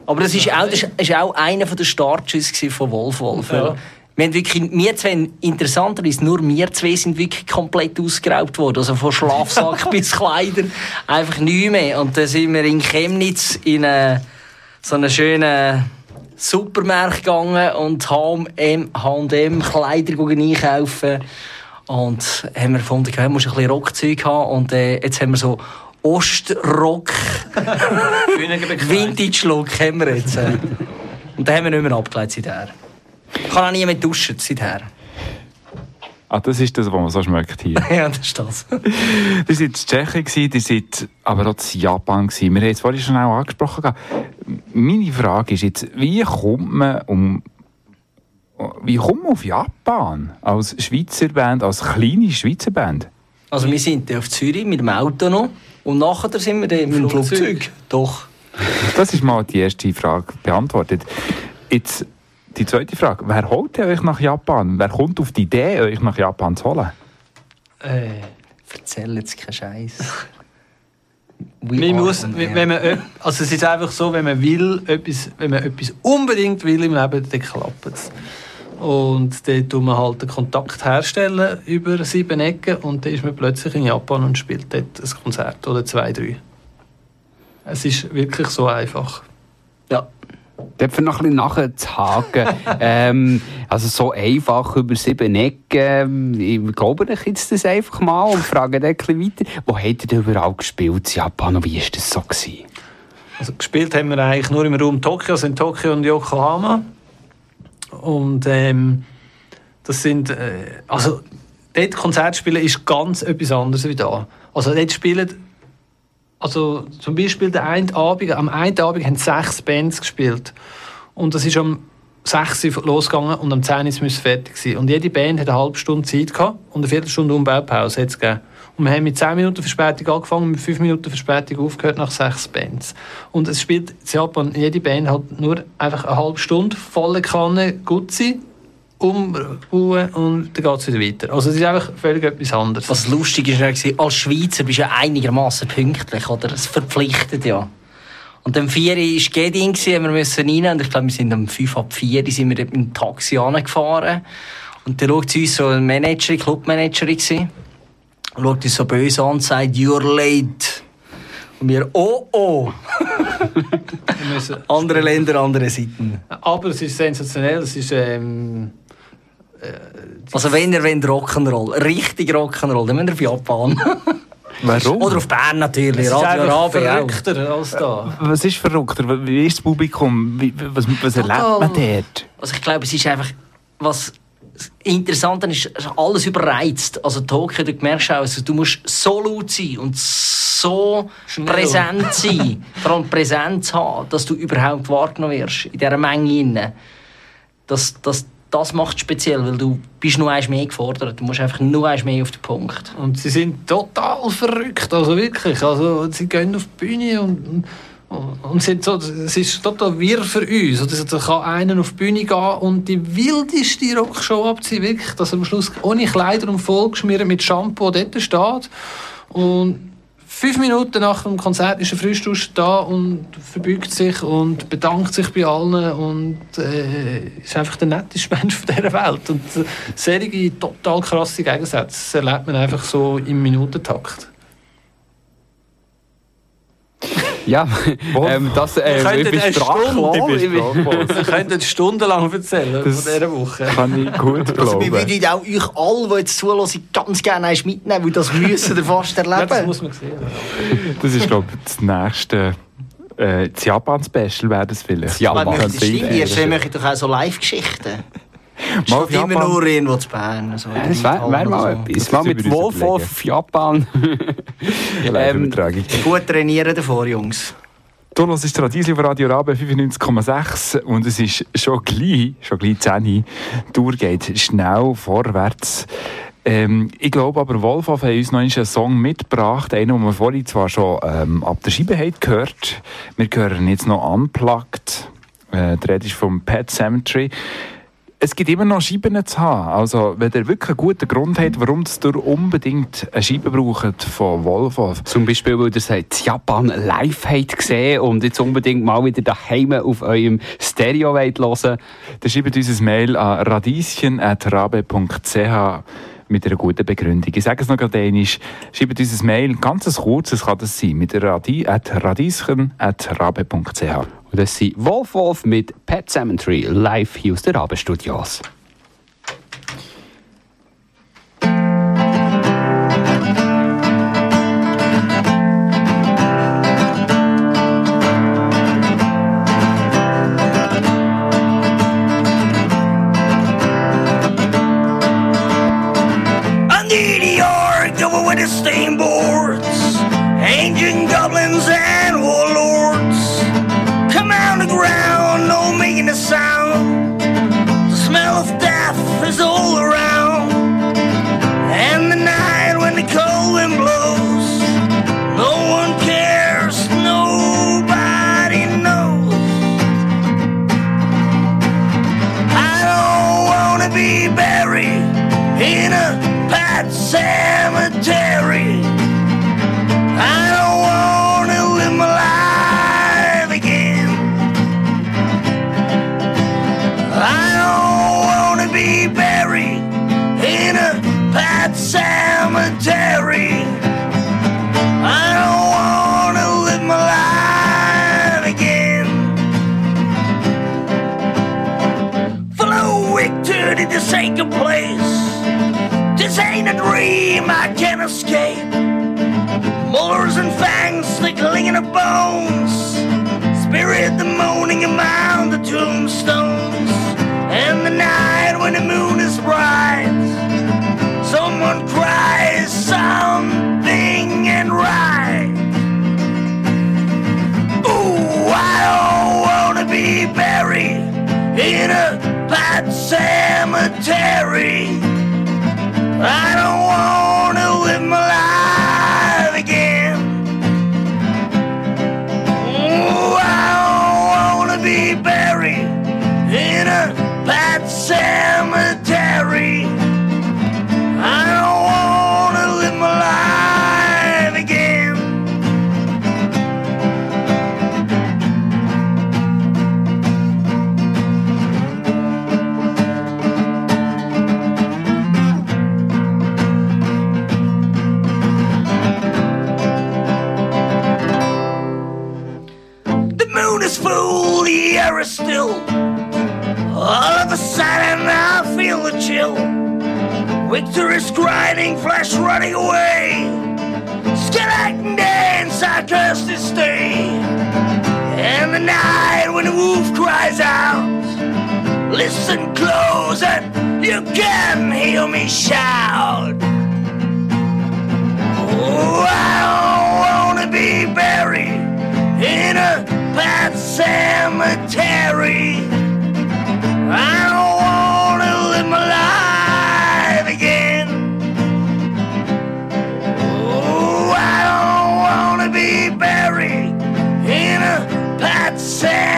Aber das ist auch, das ist auch einer der Startschüsse von Wolf Wolf. Ja. wir haben wirklich, wir zwei, interessanterweise, nur wir zwei sind wirklich komplett ausgeraubt worden. Also von Schlafsack bis Kleider, einfach nichts mehr. Und dann sind wir in Chemnitz in eine, so einen schönen Supermarkt gegangen und H&M H&M Kleider einkaufen. Und haben wir gefunden, wir musst ein bisschen Rockzeug haben. Und äh, jetzt haben wir so Ostrock Vintage-Look haben wir jetzt. Und dann haben wir nicht mehr abgeleitet seither. Ich kann auch nie mehr duschen seither. Ah, das ist das, was man so schmeckt hier. ja, das ist das. ihr seid in Tschechien, ihr seid aber auch in Japan. Gewesen. Wir haben es vorhin schon auch angesprochen. Meine Frage ist jetzt, wie kommt man um wie kommt man auf Japan als Schweizer Band, als kleine Schweizer Band? Also wir sind auf Zürich mit dem Auto noch und nachher sind wir dann im Flugzeug. Flugzeug. Doch. Das ist mal die erste Frage beantwortet. Jetzt die zweite Frage. Wer holt euch nach Japan? Wer kommt auf die Idee, euch nach Japan zu holen? Äh, erzähl jetzt keinen Scheiß. Man muss, wenn man, also es ist einfach so, wenn man will, etwas, wenn man etwas unbedingt will im Leben, dann klappt es. Und dann tut man halt den Kontakt herstellen über sieben Ecken und dann ist man plötzlich in Japan und spielt dort ein Konzert oder zwei, drei. Es ist wirklich so einfach. Ja. Dafür noch ein bisschen nachzuhaken. ähm, also so einfach über sieben Ecken. Ich glaube ich jetzt das einfach mal und frage dann ein bisschen weiter. Wo habt ihr denn überall gespielt in Japan und wie war das so? Gewesen? Also gespielt haben wir eigentlich nur im Raum Tokio, also in Tokio und Yokohama. Und ähm, das sind, äh, also dort Konzert spielen ist ganz etwas anderes wie da. Also dort spielen, also zum Beispiel der einen Abend, am einen Abend haben sechs Bands gespielt. Und das ist am 6 Uhr losgegangen und am 10 Uhr müssen fertig sein. Und jede Band hat eine halbe Stunde Zeit gehabt und eine Viertelstunde Umbaupause. Und wir haben mit 10 Minuten Verspätung angefangen und mit 5 Minuten Verspätung aufgehört nach sechs Bands. Und es spielt in Japan jede Band halt nur einfach eine halbe Stunde, volle Kanne, Gutzi, umbauen und dann geht es wieder weiter. Also es ist einfach völlig etwas anderes. Was lustig ist, war, als Schweizer bist du ja einigermaßen pünktlich, oder? Es verpflichtet ja. Und am 4 Uhr war Gedin, wir müssen rein. Und ich glaube, wir sind um 5 ab 4 Uhr sind wir mit dem Taxi angefahren. Und dann schaut uns so ein Manager, Clubmanagerin gewesen. Schaut uns so böse an und sagt, you're late. Und wir, oh oh. Andere Länder, andere Seiten. Aber es ist sensationell, es ist... Ähm, Also wenn ihr wollt Rock'n'Roll, richtig Rock'n'Roll, dann müsst ihr auf Japan. Warum? Oder auf Bern natürlich, es ist Radio Rabe auch. verrückter als da. Was ist verrückter? Wie ist das Publikum? Wie, was, was erlebt man dort? Also ich glaube, es ist einfach, was interessant ist, ist alles überreizt. Also Tokio, du merkst auch, also du musst so laut sein und so präsent sein, vor allem Präsenz haben, dass du überhaupt wahrgenommen wirst in dieser Menge. Rein. Das, das, macht es speziell, weil du bist nur eins mehr gefordert. Du musst einfach nur eins mehr auf den Punkt. Und sie sind total verrückt, also wirklich. Also sie gehen auf die Bühne und, und, und sind so, es ist total wirr für uns. Also, da kann einer auf die Bühne gehen und die wildeste Rockshow abziehen, wirklich, dass er am Schluss ohne Kleider und vollgeschmiert mit Shampoo dort steht. Und fünf Minuten nach dem Konzert ist er frisch da und verbeugt sich und bedankt sich bei allen und äh, ist einfach der netteste Mensch von dieser Welt. Und äh, solche total krasse Gegensätze erlebt man einfach so im Minutentakt. Ja, ähm, das, äh, Wir ich könnten bin eine sprachlos. Wir könnten stundenlang erzählen Das von dieser Woche. Kann ich gut Also wir glauben. würden auch euch alle, die jetzt zuhören, ganz gerne eins mitnehmen, weil das müssen ihr fast erleben. Ja, das muss man sehen. Das ist, glaube ich, das nächste äh, das Japan-Special wäre das vielleicht. Ja, Aber Japan. das stimmt, ihr machen doch auch so Live-Geschichten. Mal Steht immer Japan. nur irgendwo zu Bern. So Ja, Das wäre wär mal etwas. Mal mit Wolf auf Japan. ähm. Gut trainieren davor, Jungs. Du ist Radiesli auf Radio Rabe 95,6 und es ist schon gleich, schon gleich 10 Uhr. Die Tour geht schnell vorwärts. Ähm, ich glaube aber, Wolfhoff hat uns noch einen Song mitgebracht, einen, den wir vorhin zwar schon ähm, ab der Scheibe haben gehört. Wir hören jetzt noch Unplugged. Äh, die Rede ist vom Pet Cemetery. Es gibt immer noch Scheiben zu haben. Also, wenn ihr wirklich einen guten Grund habt, warum ihr unbedingt eine Scheibe braucht von Volvo. Zum Beispiel, weil ihr es in Japan live habt gesehen und jetzt unbedingt mal wieder daheim auf eurem Stereo wollt hören dann schreibt uns ein Mail an radieschen.rabe.ch mit einer guten Begründung. Ich sage es noch gerade einmal. Schreibt uns ein Mail, ganz ein kurzes kann das sein, mit Radi radieschen.rabe.ch. Und das sind Wolf Wolf mit Pet Cemetery live hier aus den Rabenstudios. Under cemetery. Of I feel the chill. Victor is grinding, flesh running away. Skeleton dance, I curse this day. And the night when the wolf cries out, listen close and you can hear me shout. Oh, I don't wanna be buried in a pet cemetery. I pet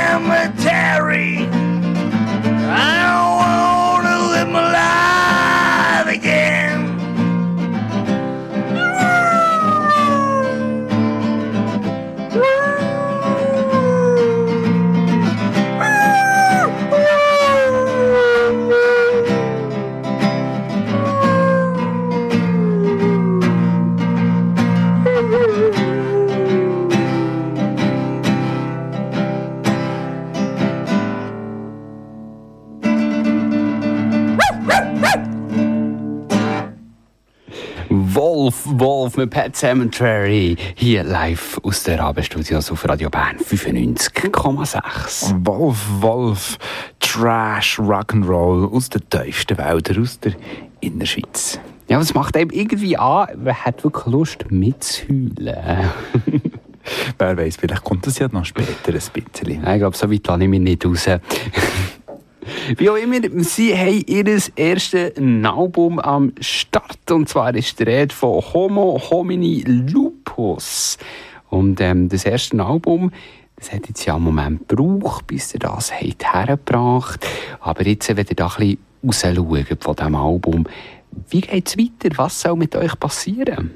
Wolf, Wolf mit Pet Cemetery. Hier live aus den Rabenstudios auf Radio Bern 95,6. Wolf, Wolf, Trash, Rock'n'Roll aus den tiefsten Wäldern, aus der Innerschweiz. Ja, das macht eben irgendwie an, wer hat wirklich Lust mitzuheulen. Wer weiß, vielleicht kommt das ja noch später ein bisschen. Ich glaube, so weit lasse ich mich nicht raus. Wie auch immer, sie haben ihr erstes Album am Start. Und zwar ist die Rede von Homo Homini Lupus. Und ähm, das erste Album, Das hat jetzt ja einen Moment gebraucht, bis ihr das habt hergebracht Aber jetzt, wenn ihr da ein bisschen rausschaut von diesem Album, wie geht es weiter? Was soll mit euch passieren?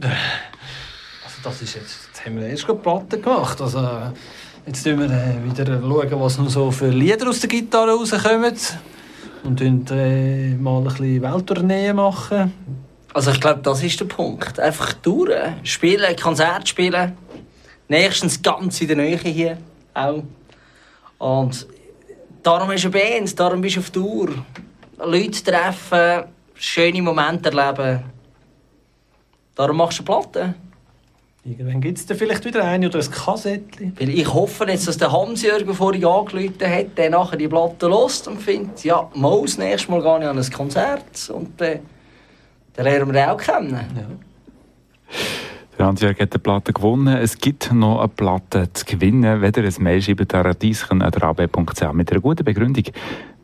Also das ist jetzt, jetzt haben wir erst gerade Platten gemacht. Also, jetzt schauen wir äh, wieder schauen, was noch so für Lieder aus der Gitarre rauskommen. Und äh, mal ein bisschen Welttournee machen. Also ich glaube, das ist der Punkt. Einfach durch. Spielen, Konzert spielen. Nächstens ganz in der Nähe hier auch. Und darum ist eine Band, darum bist du auf Tour. Leute treffen, schöne Momente erleben. Darum machst du Platten. Irgendwann gibt es dann vielleicht wieder eine oder ein Kassettchen. Ich hoffe jetzt, dass der Hans-Jürgen vorhin angerufen hat, der nachher die Platte lost und findet, ja, mal das nächste Mal gehe ich an ein Konzert und äh, dann lernen wir den auch kennen. Der Hans-Jörg hat die Platte gewonnen. Es gibt noch eine Platte zu gewinnen, wenn ihr ein Mail schreibt an radieschen.rab.ch mit einer guten Begründung,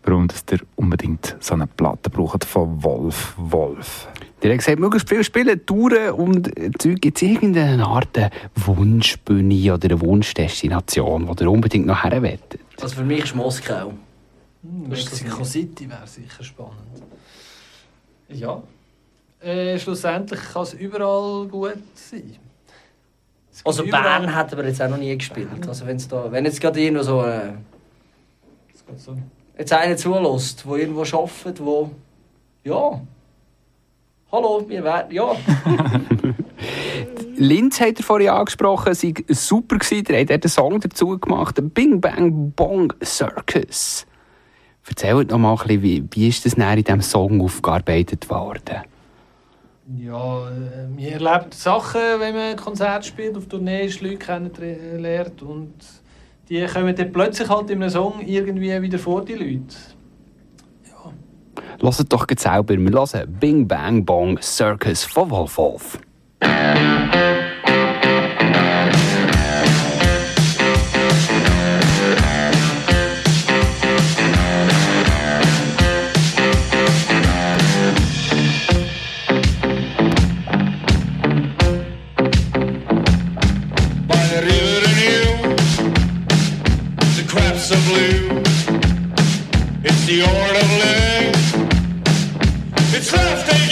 warum ihr unbedingt so eine Platte braucht von Wolf Wolf. Der hat gesagt, möglichst viel spielen, Touren und Zeug. Gibt es irgendeine Art Wunschbühne oder eine Wunschdestination, die ihr unbedingt noch her wollt? Also für mich ist Moskau. Mexico City wäre sicher spannend. Ja. Äh, schlussendlich kann es überall gut sein. Also überall- Bern hätten wir jetzt auch noch nie gespielt. Also wenn's da, wenn jetzt gerade irgendwo so, äh, Es geht so. jetzt einer zulässt, der irgendwo arbeitet, wo ja, hallo, wir werden, ja. Linz hat er vorhin angesprochen, sei super gewesen. Der hat einen Song dazu gemacht, Bing Bang Bong Circus. Erzählt noch mal ein bisschen, wie, wie ist das näher in diesem Song aufgearbeitet worden? Ja, äh, man erlebt Sachen, wenn man ein Konzert spielt, auf Tournee ist, Leute kennenlernt und die kommen dann plötzlich halt in einem Song irgendwie wieder vor, die Leute. Hört doch jetzt wir hören Bing Bang Bong Circus Wolf Wolf. It's love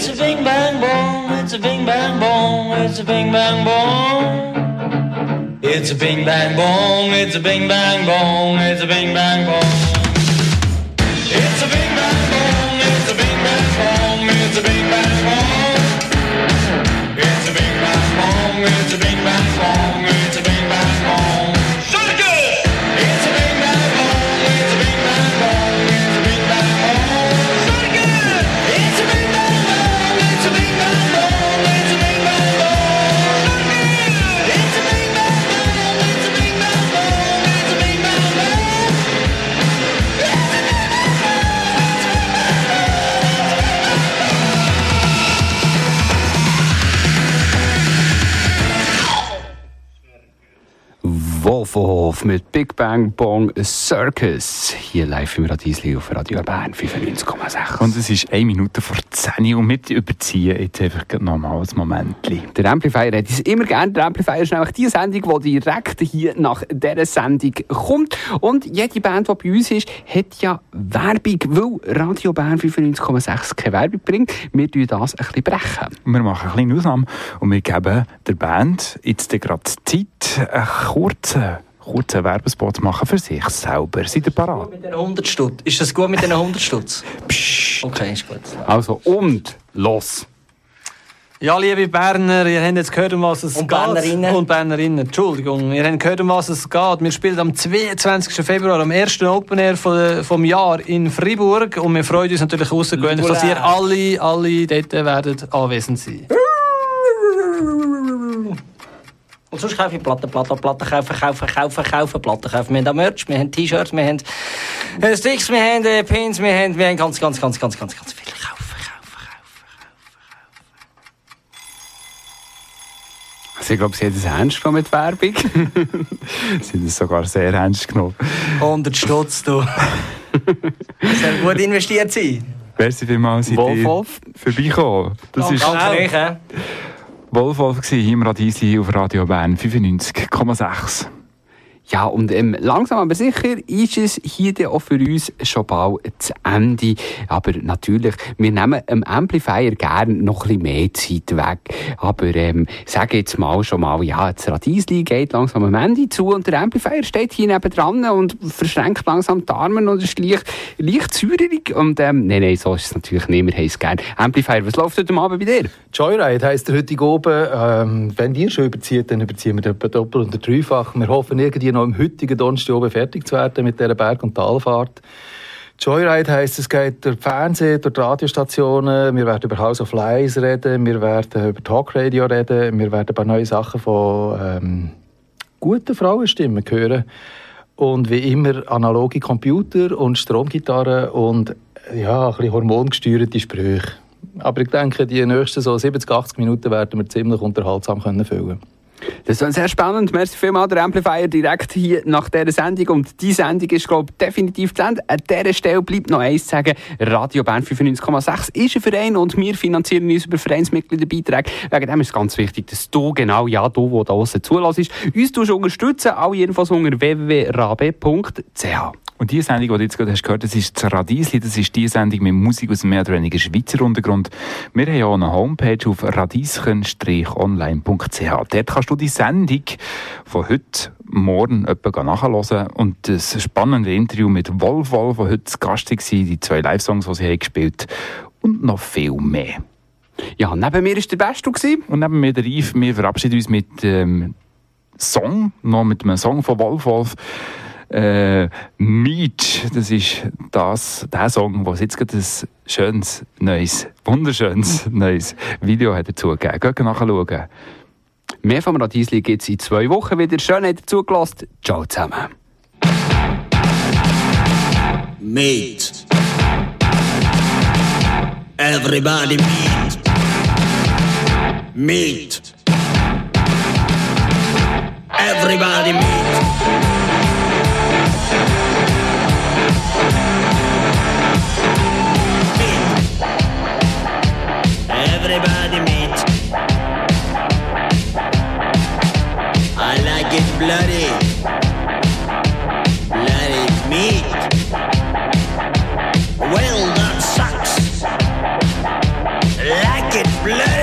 It's a bing bang bong, it's a bing bang bong, it's a bing bang bong. It's a bing bang bong, it's a bing bang bong, it's a bing bang bong. It's a big bang bong, it's a big bang bong. It's a big bang bong, it's a big bang bong, it's a Wolfhof mit Big Bang Bong Circus. Hier live im Radiesli auf Radio Bern 95,6. Und es ist eine Minute vor 10 Uhr und wir überziehen jetzt einfach nochmal ein Moment. Der Amplifier hat es immer gerne. Der Amplifier ist nämlich die Sendung, die direkt hier nach dieser Sendung kommt. Und jede Band, die bei uns ist, hat ja Werbung, weil Radio Bern 95,6 keine Werbung bringt. Wir tun das ein bisschen brechen. Wir machen eine kleine Ausnahme und wir geben der Band jetzt gerade Zeit, einen kurzen, kurzen Werbespot zu machen für sich selber. Seid ihr parat? Mit den 100 Stutz. Ist das gut mit den 100 Stutz? Okay, ist gut. Also, und los! Ja, liebe Berner, ihr habt jetzt gehört, um was es Und geht. Bernerinnen. Und Bernerinnen. Entschuldigung. Ihr habt gehört, um was es geht. Wir spielen am 22. Februar, am ersten Open Air von, vom Jahr in Fribourg. Und wir freuen uns natürlich außergewöhnlich, dass ihr alle, alle dort werdet anwesend sein. Und sonst kaufe ich Platten, Platten, Platten kaufen, kaufen, kaufen, kaufen, Platten kaufen. Wir haben auch Merch, wir haben T-Shirts, wir haben äh, Sticks, wir haben äh, Pins, wir haben, wir haben ganz, ganz, ganz, ganz, ganz, ganz viel. Kaufen, Also ich glaube, sie hat es ernst genommen mit Werbung. Sie haben es sogar sehr ernst genommen. 100 Stutz, du. Sehr gut investiert sein. Merci vielmals, seid ihr vorbeigekommen. Das war frech, Wolfwolf gewesen, hier im auf Radio Bern 95,6. Ja, und ähm, langsam aber sicher ist es hier dann auch für uns schon bald zu Ende. Aber natürlich, wir nehmen dem Amplifier gerne noch ein bisschen mehr Zeit weg. Aber ähm, sage jetzt mal schon mal, ja, das Radiesli geht langsam am Ende zu und der Amplifier steht hier nebendran und verschränkt langsam die Arme und ist leicht, leicht säurerig. Und ähm, nein, nein, so ist es natürlich nicht. Wir haben es gerne. Amplifier, was läuft heute Abend bei dir? Joyride heisst der heutige oben. Ähm, wenn ihr schon überzieht, dann überziehen wir doppelt oder dreifach. Wir hoffen irgendwie noch im heutigen Donnerstag oben fertig zu werden mit dieser Berg- und Talfahrt. Joyride heisst, es geht durch Fernsehen, durch die Radiostationen. Wir werden über House of Lies reden, wir werden über Talkradio reden, wir werden ein paar neue Sachen von ähm, guten Frauenstimmen hören. Und wie immer analoge Computer und Stromgitarren und ja, ein bisschen hormongesteuerte Sprüche. Aber ich denke, die nächsten so 70, 80 Minuten werden wir ziemlich unterhaltsam können füllen Das ist sehr spannend. Merci vielmals, der Amplifier, direkt hier nach dieser Sendung. Und die Sendung ist, glaube ich, definitiv zu Ende. An dieser Stelle bleibt noch eins zu sagen. Radio Bern 95,6 ist ein Verein und wir finanzieren uns über Vereinsmitgliederbeiträge. Wegen dem ist es ganz wichtig, dass du genau, ja, du, der da draussen zulässt, uns unterstützen. Alle jedenfalls unter www.rabe.ch. Und die Sendung, die du jetzt gerade hast gehört, das ist das Radiesli, das ist die Sendung mit Musik aus dem mehr oder weniger Schweizer Untergrund. Wir haben ja auch eine Homepage auf radieschen-online.ch. Dort kannst du die Sendung von heute Morgen etwa nachhören und das spannende Interview mit Wolf Wolf, der heute zu Gast war, die zwei Live-Songs, die sie haben gespielt und noch viel mehr. Ja, neben mir war der Beste. gewesen. Und neben mir der Yves. Wir verabschieden uns mit ähm, Song, noch mit einem Song von Wolf Wolf. Äh, Meet, das ist das, der Song, wo es jetzt gerade ein schönes, neues, wunderschönes neues Video hat dazu gegeben. Geht nachschauen. Mehr vom Radiesli gibt es in zwei Wochen wieder. Schön, habt ihr zugelassen. Ciao zusammen. Meet. Everybody meet. Meet. Everybody. Meet. Everybody meet. I like it bloody. Bloody meat. Well, that sucks. Like it bloody.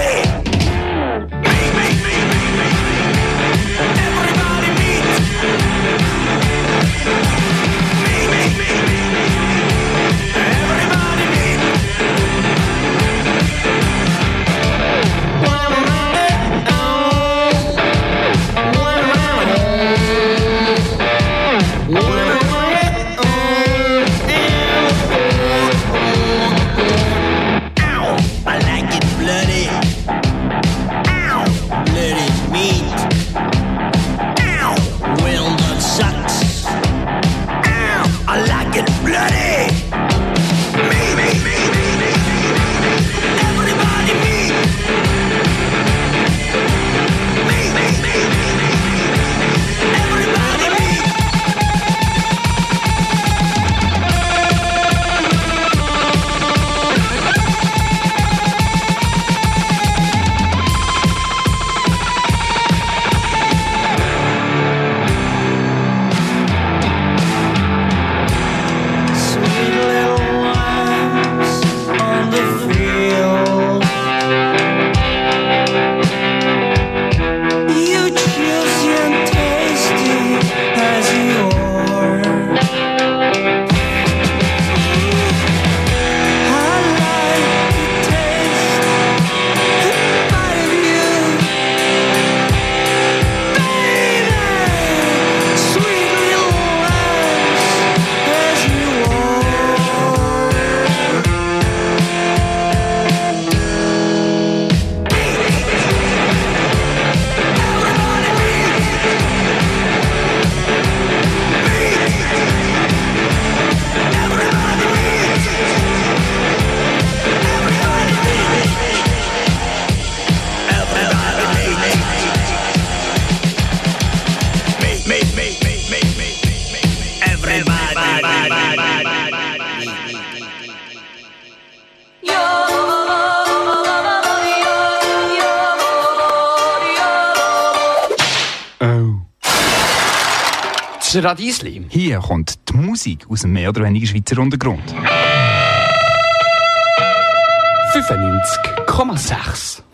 Ist Radiesli. Hier kommt die Musik aus dem mehr oder weniger Schweizer Untergrund. 95,6.